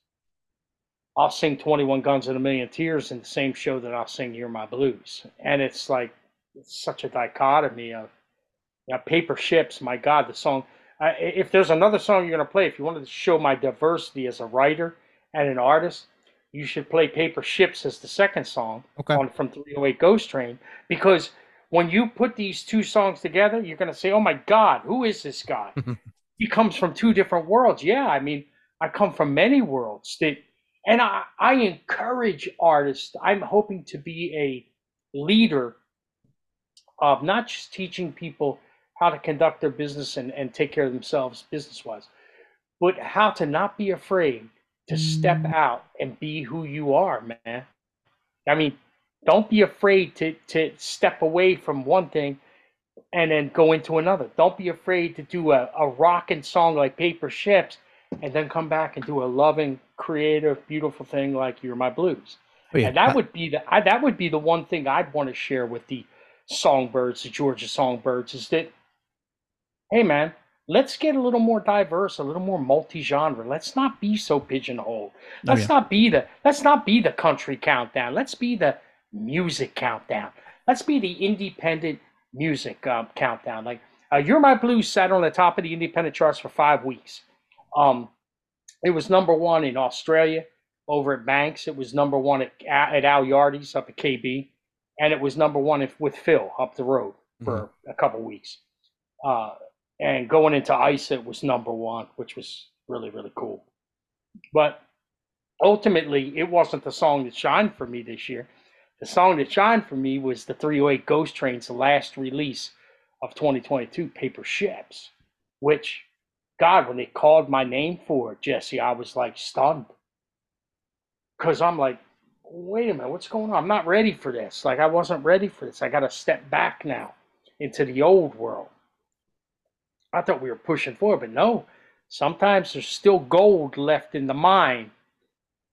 I'll sing 21 Guns and a Million Tears in the same show that I'll sing You're My Blues. And it's like it's such a dichotomy of you know, Paper Ships, my God, the song. If there's another song you're going to play, if you wanted to show my diversity as a writer and an artist, you should play Paper Ships as the second song Okay. on from 308 Ghost Train because when you put these two songs together, you're going to say, "Oh my God, who is this guy?" he comes from two different worlds. Yeah, I mean, I come from many worlds. That, and I, I encourage artists. I'm hoping to be a leader of not just teaching people how to conduct their business and, and take care of themselves business wise, but how to not be afraid to step mm. out and be who you are, man. I mean, don't be afraid to, to step away from one thing and then go into another. Don't be afraid to do a, a rocking song like Paper Ships and then come back and do a loving, creative, beautiful thing like You're My Blues. Oh, yeah. And that would be the I, that would be the one thing I'd want to share with the songbirds, the Georgia songbirds, is that hey man, let's get a little more diverse, a little more multi-genre. Let's not be so pigeonholed. Oh, Let's yeah. not be the let's not be the country countdown. Let's be the music countdown. Let's be the independent music um, countdown. Like uh, "You're My Blues" sat on the top of the independent charts for five weeks. Um, it was number one in Australia over at Banks. It was number one at at Al Yardy's up at KB, and it was number one if, with Phil up the road for a couple weeks. Uh, and going into Ice, it was number one, which was really really cool. But ultimately, it wasn't the song that shined for me this year. The song that shined for me was the 308 Ghost Train's last release of 2022, Paper Ships, which, God, when they called my name for it, Jesse, I was like stunned. Because I'm like, wait a minute, what's going on? I'm not ready for this. Like, I wasn't ready for this. I got to step back now into the old world. I thought we were pushing forward, but no. Sometimes there's still gold left in the mine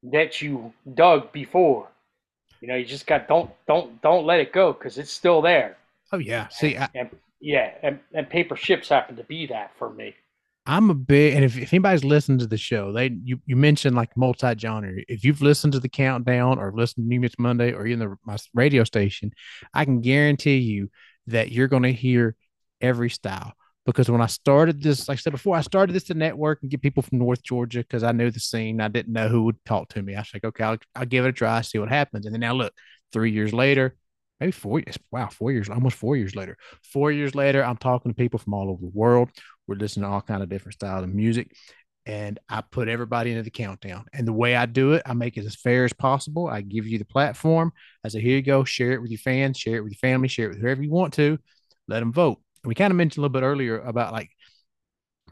that you dug before. You know, you just got don't don't don't let it go because it's still there. Oh yeah. See, I, And yeah, and, and paper ships happen to be that for me. I'm a big, and if, if anybody's listened to the show, they you, you mentioned like multi genre. If you've listened to the countdown or listened to New Mix Monday or in the my radio station, I can guarantee you that you're going to hear every style. Because when I started this, like I said before, I started this to network and get people from North Georgia because I knew the scene. I didn't know who would talk to me. I was like, okay, I'll, I'll give it a try, see what happens. And then now look, three years later, maybe four years. Wow, four years, almost four years later. Four years later, I'm talking to people from all over the world. We're listening to all kind of different styles of music. and I put everybody into the countdown. And the way I do it, I make it as fair as possible. I give you the platform. I say, here you go, share it with your fans, share it with your family, share it with whoever you want to, let them vote. We kind of mentioned a little bit earlier about like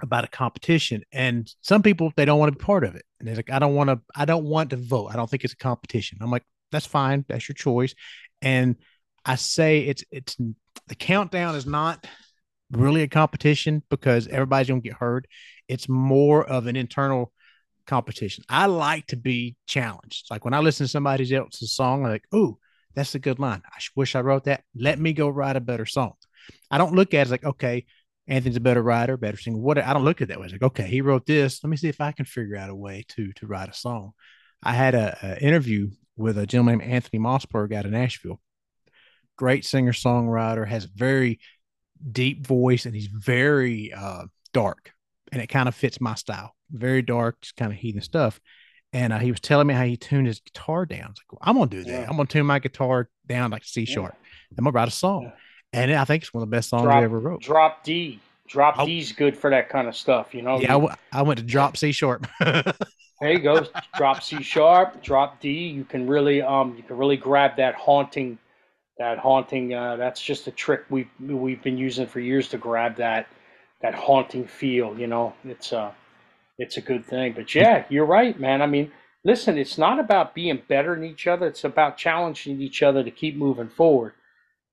about a competition. And some people they don't want to be part of it. And they're like, I don't want to, I don't want to vote. I don't think it's a competition. I'm like, that's fine. That's your choice. And I say it's it's the countdown is not really a competition because everybody's gonna get heard. It's more of an internal competition. I like to be challenged. Like when I listen to somebody else's song, I'm like, oh, that's a good line. I wish I wrote that. Let me go write a better song. I don't look at it like, okay, Anthony's a better writer, better singer. What I don't look at that way. It's like, okay, he wrote this. Let me see if I can figure out a way to to write a song. I had a, a interview with a gentleman named Anthony Mossberg out of Nashville. Great singer songwriter, has very deep voice, and he's very uh, dark, and it kind of fits my style. Very dark, just kind of heathen stuff. And uh, he was telling me how he tuned his guitar down. I was Like, well, I'm gonna do that. Yeah. I'm gonna tune my guitar down like C sharp. Yeah. I'm gonna write a song. Yeah and I think it's one of the best songs drop, I ever wrote. Drop D, drop oh. D's good for that kind of stuff, you know. Yeah, I, w- I went to drop C sharp. there you go, drop C sharp, drop D. You can really, um, you can really grab that haunting, that haunting. Uh, that's just a trick we've we've been using for years to grab that, that haunting feel. You know, it's uh, it's a good thing. But yeah, you're right, man. I mean, listen, it's not about being better than each other. It's about challenging each other to keep moving forward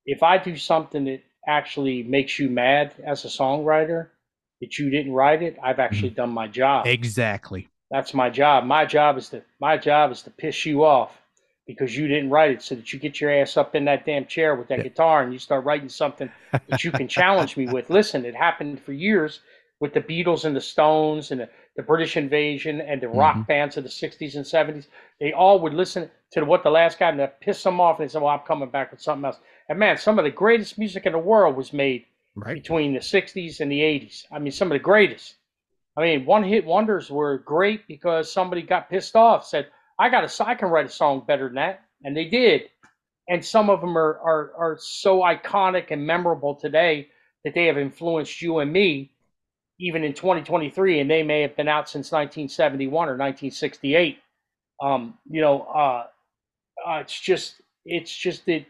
if I do something that actually makes you mad as a songwriter, that you didn't write it, I've actually mm-hmm. done my job. Exactly. That's my job. My job is to my job is to piss you off because you didn't write it so that you get your ass up in that damn chair with that yeah. guitar and you start writing something that you can challenge me with. Listen, it happened for years with the Beatles and the Stones and the, the British invasion and the rock mm-hmm. bands of the 60s and 70s. They all would listen to what the last guy and that piss them off and they said, Well, I'm coming back with something else. And man, some of the greatest music in the world was made right. between the 60s and the 80s. I mean, some of the greatest. I mean, one hit wonders were great because somebody got pissed off, said, I got a, I can write a song better than that. And they did. And some of them are, are, are so iconic and memorable today that they have influenced you and me even in 2023, and they may have been out since 1971 or 1968. Um, you know, uh, uh, it's just, it's just that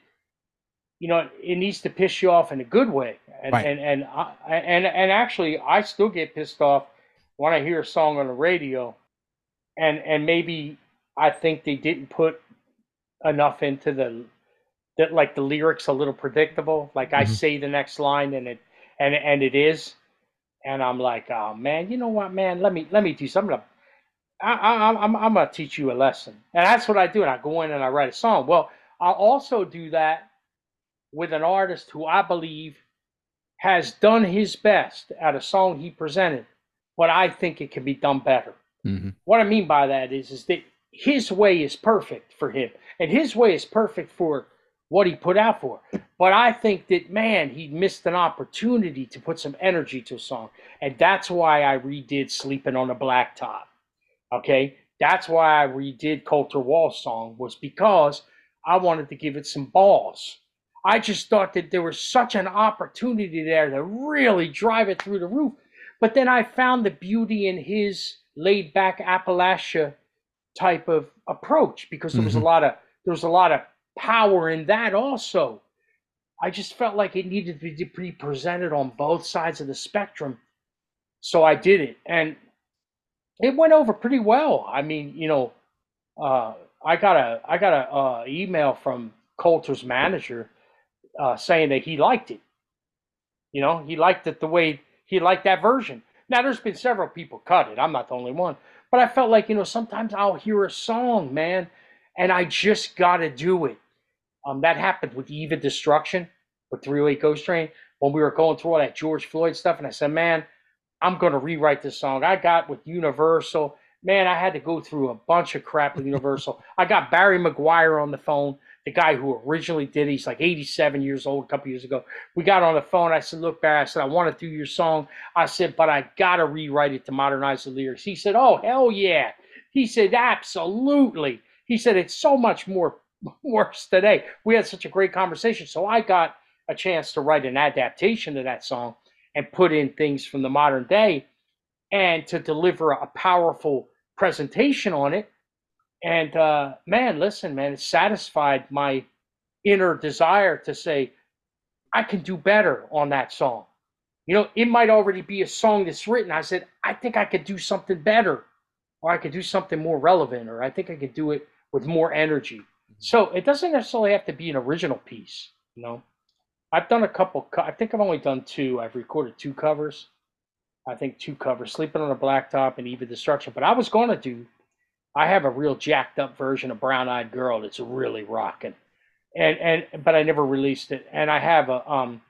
you know, it needs to piss you off in a good way. And right. and and I, and and actually, I still get pissed off when I hear a song on the radio, and and maybe I think they didn't put enough into the that like the lyrics a little predictable. Like mm-hmm. I say the next line and it and and it is, and I'm like, oh man, you know what, man? Let me let me do something. I, I, I'm I'm gonna teach you a lesson, and that's what I do. And I go in and I write a song. Well, I'll also do that with an artist who I believe has done his best at a song he presented, but I think it can be done better. Mm-hmm. What I mean by that is, is that his way is perfect for him, and his way is perfect for what he put out for. But I think that man, he missed an opportunity to put some energy to a song, and that's why I redid "Sleeping on a Blacktop." Okay, that's why I redid Colter Wall's song was because I wanted to give it some balls. I just thought that there was such an opportunity there to really drive it through the roof. But then I found the beauty in his laid back Appalachia type of approach because there was mm-hmm. a lot of there was a lot of power in that also. I just felt like it needed to be presented on both sides of the spectrum. So I did it and it went over pretty well. I mean, you know, uh, I got a I got a uh, email from Colter's manager uh, saying that he liked it. You know, he liked it the way he liked that version. Now, there's been several people cut it. I'm not the only one. But I felt like, you know, sometimes I'll hear a song, man, and I just got to do it. Um, that happened with Eve of Destruction with 308 Ghost Train when we were going through all that George Floyd stuff. And I said, man, I'm going to rewrite this song. I got with Universal. Man, I had to go through a bunch of crap with Universal. I got Barry McGuire on the phone the guy who originally did it. He's like 87 years old, a couple years ago. We got on the phone. I said, Look, Barry, I said, I want to do your song. I said, But I got to rewrite it to modernize the lyrics. He said, Oh, hell yeah. He said, Absolutely. He said, It's so much more worse today. We had such a great conversation. So I got a chance to write an adaptation to that song and put in things from the modern day. and to deliver a powerful presentation on it. And uh, man, listen, man, it satisfied my inner desire to say, I can do better on that song. You know, it might already be a song that's written. I said, I think I could do something better, or I could do something more relevant, or I think I could do it with more energy. So it doesn't necessarily have to be an original piece, you know. I've done a couple. Co- I think I've only done two. I've recorded two covers. I think two covers, "Sleeping on a Blacktop" and "Eve of Destruction." But I was going to do. I have a real jacked up version of "Brown Eyed Girl" that's really rocking, and and but I never released it. And I have a um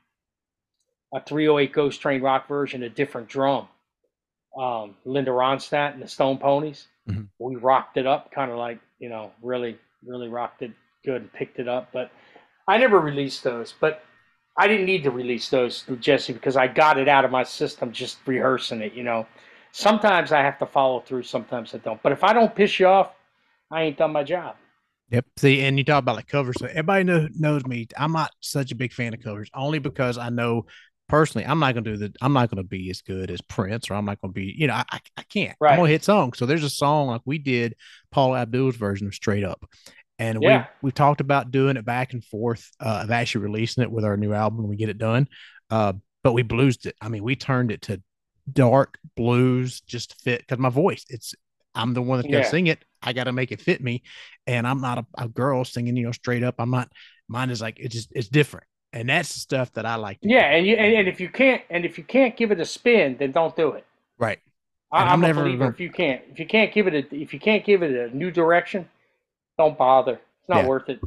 a 308 Ghost Train rock version, a different drum. Um, Linda Ronstadt and the Stone Poneys. Mhm. We rocked it up, kind of like you know, really, really rocked it good and picked it up. But I never released those. But I didn't need to release those, Jesse, because I got it out of my system just rehearsing it. You know, sometimes I have to follow through, sometimes I don't. But if I don't piss you off, I ain't done my job. Yep. See, and you talk about like covers. So everybody know, knows me. I'm not such a big fan of covers, only because I know personally I'm not gonna do the. I'm not gonna be as good as Prince, or I'm not gonna be. You know, I I, I can't. Right. I'm gonna hit songs. So there's a song like we did Paula Abdul's version of Straight Up, and Yeah. we we talked about doing it back and forth uh, of actually releasing it with our new album when we get it done. Uh, but we bluesed it. I mean, we turned it to dark blues just fit because my voice. It's I'm the one that's gonna Yeah. sing it. I got to make it fit me, and I'm not a, a girl singing, you know, straight up. I'm not. Mine is like it's just it's different, and that's the stuff that I like. to do. Yeah, and you and, and if you can't and if you can't give it a spin, then don't do it. right. I, i'm, I'm a never believer. If you can't, if you can't give it a, if you can't give it a new direction, don't bother. It's not Yeah. worth it.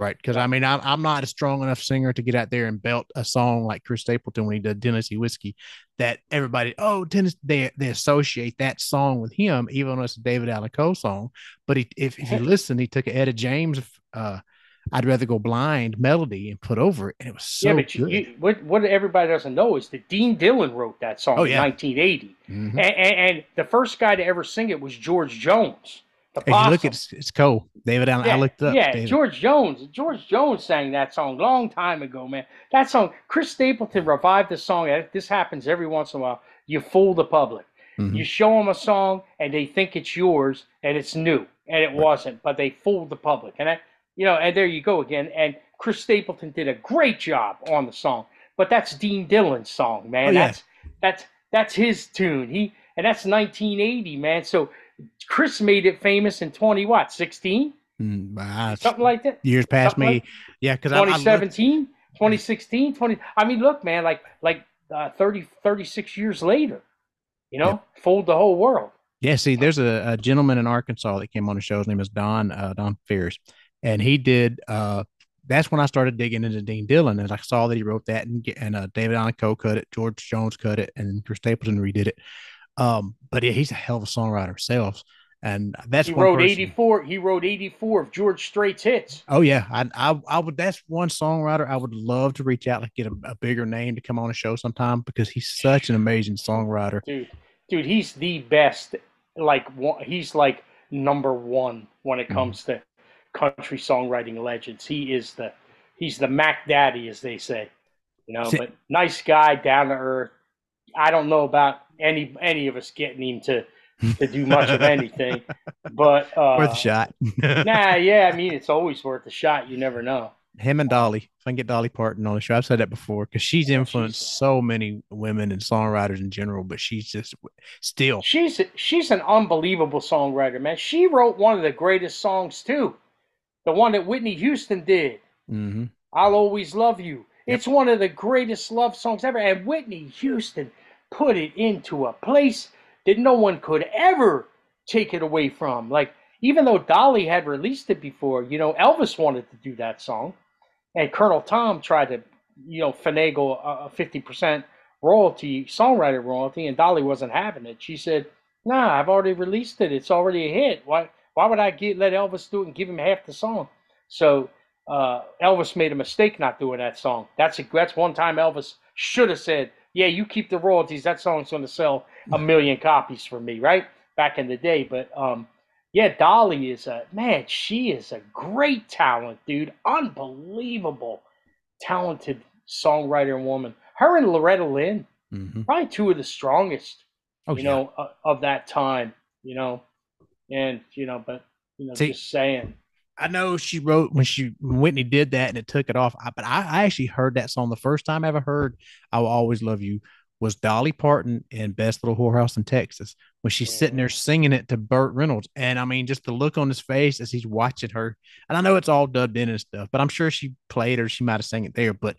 Right. Because I mean, I'm, I'm not a strong enough singer to get out there and belt a song like Chris Stapleton when he did Tennessee Whiskey that everybody, oh, Tennessee, they, they associate that song with him, even though it's a David Allan Coe song. But he, if, if you listen, he took an Etta James, uh, I'd rather go blind melody and put over it. And it was so yeah, but you, good. you, what what everybody doesn't know is that Dean Dillon wrote that song Oh, in yeah. 1980, Mhm. and, and, and the first guy to ever sing it was George Jones. The If you look at it's, it's Cole, David Allan. yeah, I looked up. yeah, David. George Jones. George Jones sang that song long time ago, man. That song, Chris Stapleton revived the song. This happens every once in a while. You fool the public. Mhm. You show them a song and they think it's yours and it's new and it wasn't, but they fooled the public. And I, you know, and there you go again. And Chris Stapleton did a great job on the song, but that's Dean Dillon's song, man. Oh, yeah. That's that's that's his tune. He and that's 1980, man. So Chris made it famous in 20 what 16 Mm, something like that. years past something me. like- yeah. Because I, I looked- 2017, 2016, 20. I mean, look, man, like like uh, 30, 36 years later, you know, fooled the whole world. Yeah, see, there's a, a gentleman in Arkansas that came on the show. His name is Don uh, Don Ferris, and he did. Uh, that's when I started digging into Dean Dillon, and I saw that he wrote that, and and uh, David Allan Coe cut it, George Jones cut it, and Chris Stapleton redid it. Um, but yeah, he's a hell of a songwriter himself, and that's He wrote person- 84. He wrote 84 of George Strait's hits. Oh yeah, I, I I would. That's one songwriter I would love to reach out, like get a, a bigger name to come on a show sometime because he's such an amazing songwriter. Dude, dude, he's the best. Like he's like number one when Mm-hmm. it comes to country songwriting legends. He is the he's the Mac Daddy, as they say. You know, See- but nice guy, down to earth. I don't know about any any of us getting him to to do much of anything, but uh, Worth a shot. Nah, yeah, I mean it's always worth a shot. You never know. him and Dolly. If I can get Dolly Parton on the show, I've said that before because she's influenced so many women and songwriters in general, but she's just still. She's she's an unbelievable songwriter, man. She wrote one of the greatest songs too, the one that Whitney Houston did. hmm I'll always love you. It's one of the greatest love songs ever, and Whitney Houston put it into a place that no one could ever take it away from. Like even though Dolly had released it before, you know, Elvis wanted to do that song, and Colonel Tom tried to, you know, finagle a fifty percent royalty, songwriter royalty, and Dolly wasn't having it. She said, "Nah, I've already released it. It's already a hit. Why? Why would I get let Elvis do it and give him half the song?" So uh, Elvis made a mistake not doing that song. That's a, that's one time Elvis should have said, "Yeah, you keep the royalties. That song's going to sell a million copies for me, right?" Back in the day, but um, yeah, Dolly is a man. She is a great talent, dude. Unbelievable, talented songwriter and woman. Her and Loretta Lynn, hmm probably two of the strongest Oh, you yeah. know, uh, of that time, you know, and you know, but you know, See- just saying. I know she wrote when she when Whitney did that and it took it off. I, but I, I actually heard that song the first time I ever heard "I Will Always Love You" was Dolly Parton in "Best Little Whorehouse in Texas" when she's sitting there oh. singing it to Burt Reynolds, and I mean just the look on his face as he's watching her. And I know it's all dubbed in and stuff, but I'm sure she played or she might have sang it there. But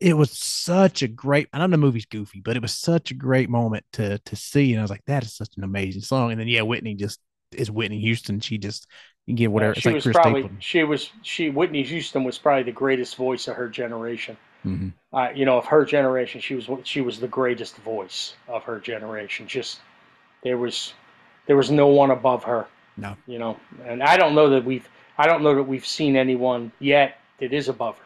it was such a great. I know the movie's goofy, but it was such a great moment to to see, and I was like, that is such an amazing song. And then yeah, Whitney just is Whitney Houston. She just get whatever. Yeah, she like was Chris probably Stapleton. she was she Whitney Houston was probably the greatest voice of her generation. Mhm. Uh, you know, of her generation, she was she was the greatest voice of her generation. Just there was there was no one above her. No. You know, and I don't know that we've I don't know that we've seen anyone yet that is above her,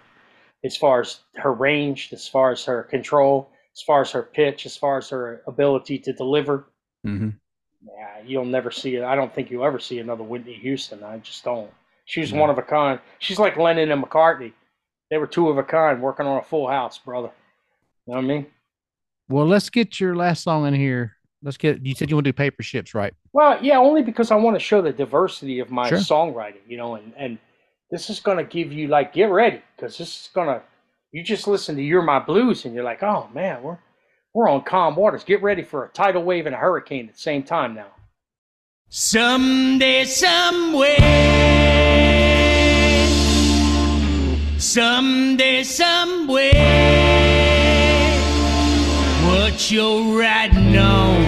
as far as her range, as far as her control, as far as her pitch, as far as her ability to deliver. Mhm. Yeah, you'll never see it. I don't think you'll ever see another Whitney Houston. I just don't. She was No. one of a kind. She's like Lennon and McCartney. They were two of a kind working on a full house, brother. You know what I mean? Well, let's get your last song in here. Let's get. You said you want to do paper ships, right? Well, yeah, only because I want to show the diversity of my Sure. songwriting, you know, and, and this is going to give you, like, get ready because this is going to, you just listen to You're My Blues and you're like, oh, man, we're, we're on calm waters. Get ready for a tidal wave and a hurricane at the same time now. Someday, somewhere. Someday, somewhere. What you're riding on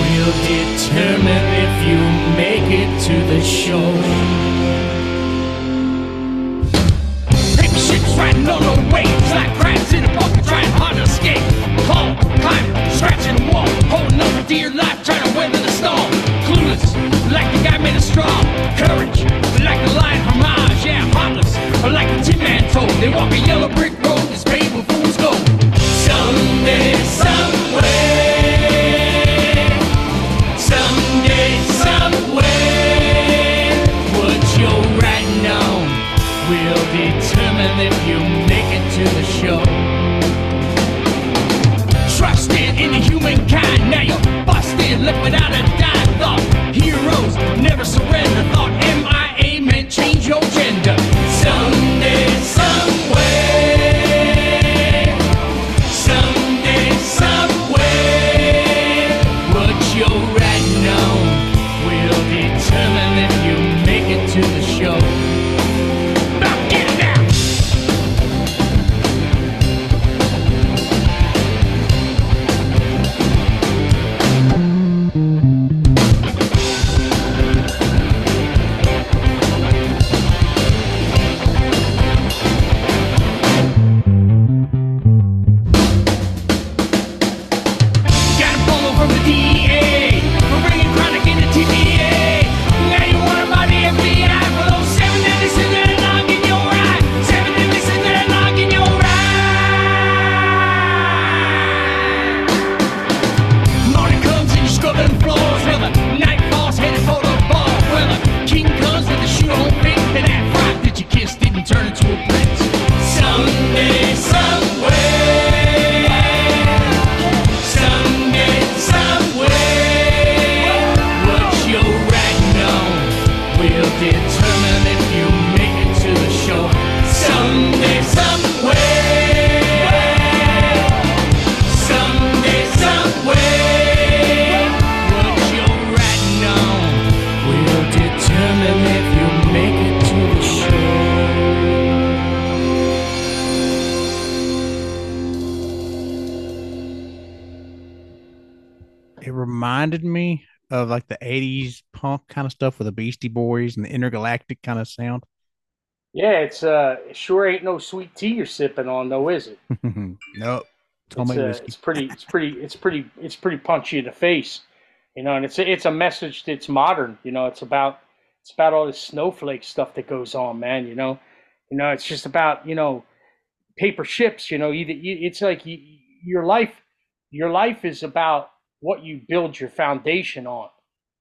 will determine if you make it to the shore. Scratching the wall, holding on for dear life, trying to weather the storm. Clueless, like the guy made of straw. Courage, like the lion from Mars, yeah, heartless, like the tin man told. They walk a yellow brick road that's paved with fool's gold. Someday. Someday, kind of stuff with the Beastie Boys and the intergalactic kind of sound. Yeah, it's uh, it sure ain't no sweet tea you're sipping on, though, is it? nope. It's, uh, it's pretty, it's pretty, it's pretty, it's pretty punchy in the face, you know. And it's a, it's a message that's modern, you know. It's about it's about all this snowflake stuff that goes on, man. You know, you know, it's just about you know paper ships. You know, either you, it's like you, your life, your life is about what you build your foundation on.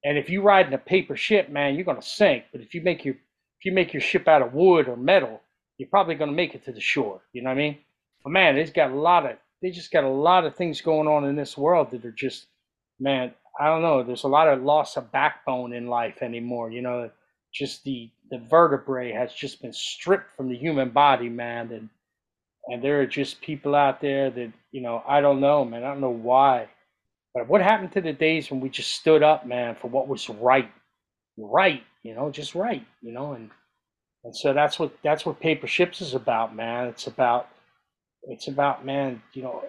And if you ride in a paper ship, man, you're gonna sink. But if you make your if you make your ship out of wood or metal, you're probably gonna make it to the shore. You know what I mean? But man, they've got a lot of they just got a lot of things going on in this world that are just man, I don't know. There's a lot of loss of backbone in life anymore. You know, just the the vertebrae has just been stripped from the human body, man. And and there are just people out there that you know I don't know, man. I don't know why. What happened to the days when we just stood up, man, for what was right, right, you know, just right, you know, and and so that's what that's what paper ships is about, man. It's about it's about man, you know,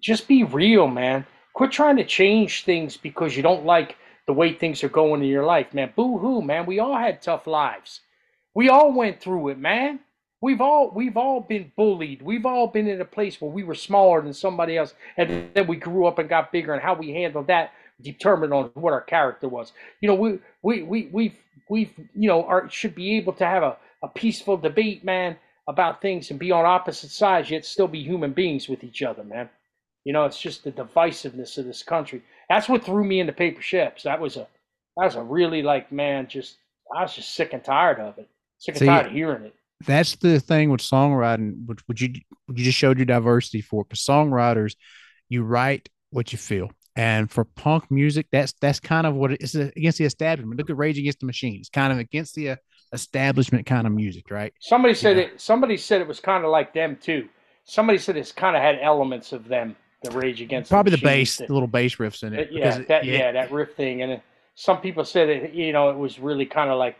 just be real, man. Quit trying to change things because you don't like the way things are going in your life, man. Boo hoo, man. We all had tough lives. We all went through it, man. We've all we've all been bullied. We've all been in a place where we were smaller than somebody else, and then we grew up and got bigger. And how we handled that determined on what our character was. You know, we we we we've we've you know are, should be able to have a, a peaceful debate, man, about things and be on opposite sides yet still be human beings with each other, man. You know, it's just the divisiveness of this country. That's what threw me into paper ships. That was a that was a really like man, just I was just sick and tired of it. Sick and tired of hearing it. That's the thing with songwriting. Would, would you you just showed your diversity for because songwriters, you write what you feel. And for punk music, that's that's kind of what it is against the establishment. Look at Rage Against the Machine. It's kind of against the uh, establishment kind of music, right? Somebody said yeah. it. Somebody said it was kind of like them too. Somebody said it's kind of had elements of them the Rage Against probably the, the bass, the little bass riffs in it. Yeah, that yeah. yeah. that riff thing, and some people said it. You know, it was really kind of like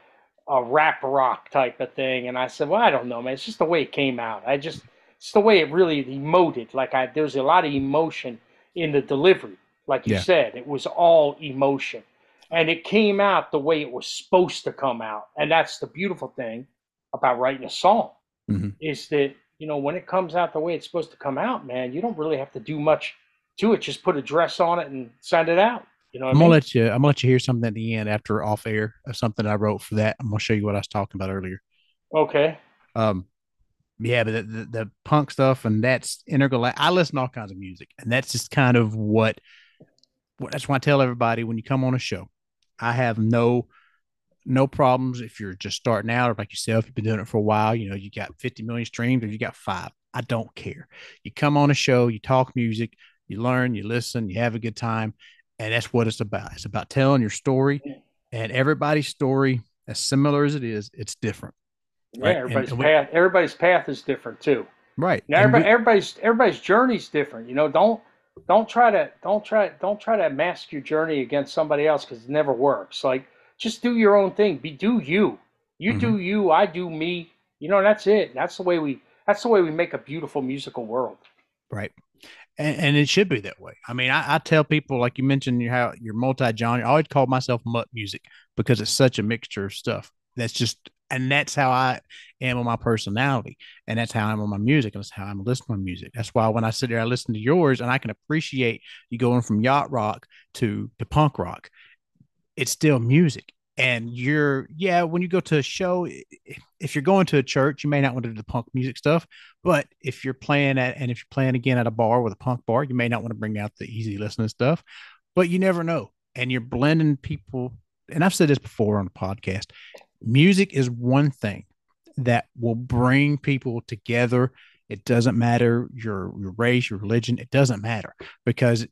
a rap rock type of thing, and I said, well, I don't know, man. It's just the way it came out. I just it's the way it really emoted. Like I, there was a lot of emotion in the delivery. Like you yeah. said, it was all emotion, and it came out the way it was supposed to come out, and that's the beautiful thing about writing a song mm-hmm. is that you know, when it comes out the way it's supposed to come out, man, you don't really have to do much to it. Just put a dress on it and send it out. You know, I'm gonna let you. I'm gonna let you hear something at the end after off air of something I wrote for that. I'm gonna show you what I was talking about earlier. Okay. Um, yeah, but the, the, the punk stuff and that's integral. I listen to all kinds of music, and that's just kind of what. what that's why I tell everybody when you come on a show, I have no no problems if you're just starting out or like yourself, you've been doing it for a while, you know, you got 50 million streams or you got five. I don't care. You come on a show, you talk music, you learn, you listen, you have a good time. And that's what it's about. It's about telling your story. And everybody's story, as similar as it is, it's different. Yeah, right? everybody's and, and path. We, everybody's path is different too. Right. Now, everybody, we, everybody's everybody's journey's different. You know, don't don't try to don't try don't try to mask your journey against somebody else because it never works. Like just do your own thing. Be do you. You mm-hmm. do you. I do me. You know, that's it. That's the way we. That's the way we make a beautiful musical world. Right. And, and it should be that way. I mean, I, I tell people, like you mentioned, you how you're multi-genre. I always call myself mutt music because it's such a mixture of stuff. That's just, and that's how I am on my personality, and that's how I'm on my music, and that's how I'm listening to music. That's why when I sit there, I listen to yours, and I can appreciate you going from yacht rock to to punk rock it's still music. And you're, yeah, when you go to a show, if you're going to a church, you may not want to do the punk music stuff. But if you're playing at, and if you're playing again at a bar with a punk bar, you may not want to bring out the easy listening stuff. But you never know. And you're blending people. And I've said this before on the podcast music is one thing that will bring people together. It doesn't matter your, your race, your religion, it doesn't matter because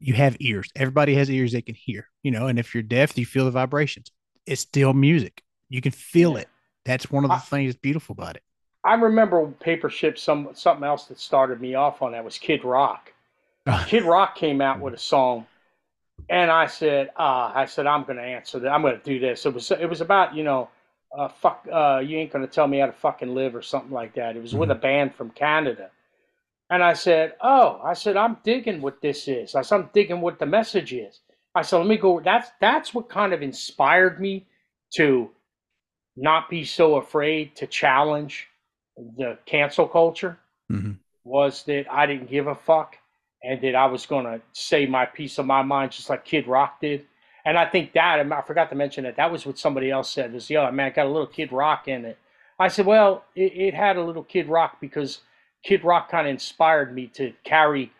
you have ears. Everybody has ears they can hear, you know, and if you're deaf, you feel the vibrations. It's still music. You can feel it. That's one of the I, things that's beautiful about it. I remember Paper Ship some something else that started me off on that was Kid Rock. Kid Rock came out with a song and I said, uh, I said, I'm gonna answer that. I'm gonna do this. It was it was about, you know, uh, fuck uh, you ain't gonna tell me how to fucking live or something like that. It was mm-hmm. with a band from Canada. And I said, Oh, I said, I'm digging what this is. I said, I'm digging what the message is. I said, let me go. That's that's what kind of inspired me to not be so afraid to challenge the cancel culture. Mm-hmm. Was that I didn't give a fuck and that I was gonna say my piece of my mind just like Kid Rock did. And I think that I forgot to mention that that was what somebody else said was, "Yo, man, got a little Kid Rock in it." I said, "Well, it, it had a little Kid Rock because Kid Rock kind of inspired me to carry,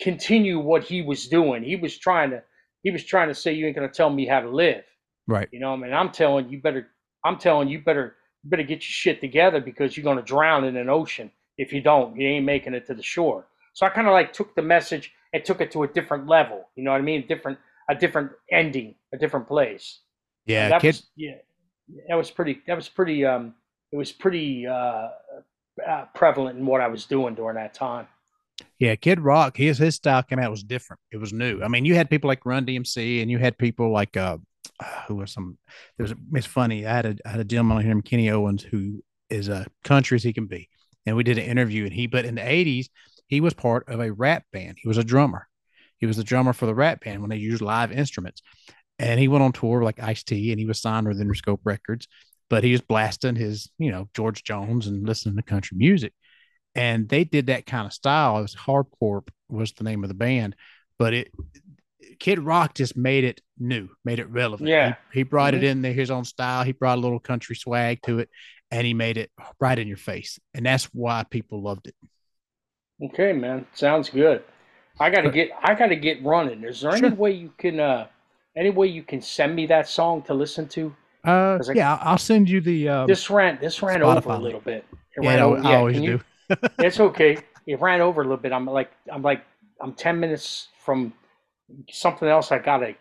continue what he was doing. He was trying to, he was trying to say, you ain't gonna tell me how to live. Right. You know, I mean, I'm telling you better, I'm telling you better, you better get your shit together because you're gonna drown in an ocean. If you don't, you ain't making it to the shore. So I kind of like took the message and took it to a different level. You know what I mean? Different, a different ending, a different place. Yeah, that kid. was yeah, that was pretty. That was pretty. Um, it was pretty uh, uh, prevalent in what I was doing during that time. Yeah, Kid Rock, his his style came out was different. It was new. I mean, you had people like Run DMC, and you had people like uh, who was some. There's it's funny. I had a I had a gentleman here, Kenny Owens, who is a country as he can be, and we did an interview, and he but in the '80s he was part of a rap band. He was a drummer. He was the drummer for the rap band when they used live instruments, and he went on tour like Ice T, and he was signed with Interscope Records. But he was blasting his, you know, George Jones and listening to country music and they did that kind of style. It was Hardcore was the name of the band, but it Kid Rock just made it new, made it relevant. Yeah, he, he brought mm-hmm. it in there his own style. He brought a little country swag to it, and he made it right in your face, and that's why people loved it. Okay, man, sounds good. I got to get I got to get running. Is there sure. any way you can uh any way you can send me that song to listen to? Uh, I, yeah, I'll send you the. Uh, this ran this ran Spotify over a little bit. It yeah, over, I, always do. You, it's okay. It ran over a little bit. I'm like, I'm like, I'm ten minutes from something else. I gotta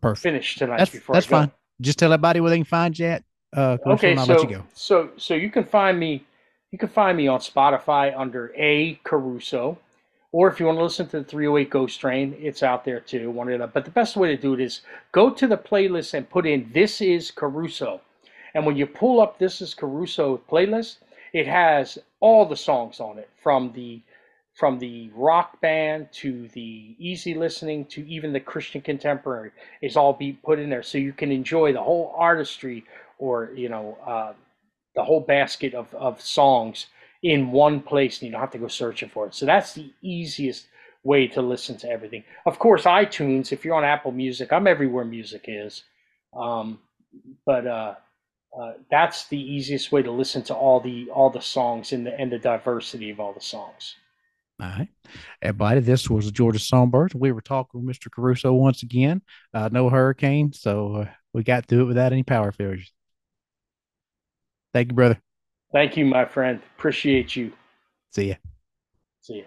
Perfect. finish tonight that's, before that's fine. Just tell everybody where they can find you at. Uh, okay, so you so so you can find me. You can find me on Spotify under A Caruso, or if you want to listen to the 308 Ghost Train, it's out there too. One of. But the best way to do it is go to the playlist and put in "This is Caruso," and when you pull up "This is Caruso" playlist, it has all the songs on it from the from the rock band to the easy listening to even the Christian contemporary is all be put in there, so you can enjoy the whole artistry or you know uh, the whole basket of, of songs in one place, and you don't have to go searching for it. So that's the easiest way to listen to everything. Of course, iTunes. If you're on Apple Music, I'm everywhere music is. Um, but uh, uh, that's the easiest way to listen to all the all the songs and the and the diversity of all the songs. All right, everybody. This was Georgia Songbirds. We were talking with Mr. Caruso once again. Uh, no hurricane, so uh, we got through it without any power failures. Thank you, brother. Thank you, my friend. Appreciate you. See ya. See ya.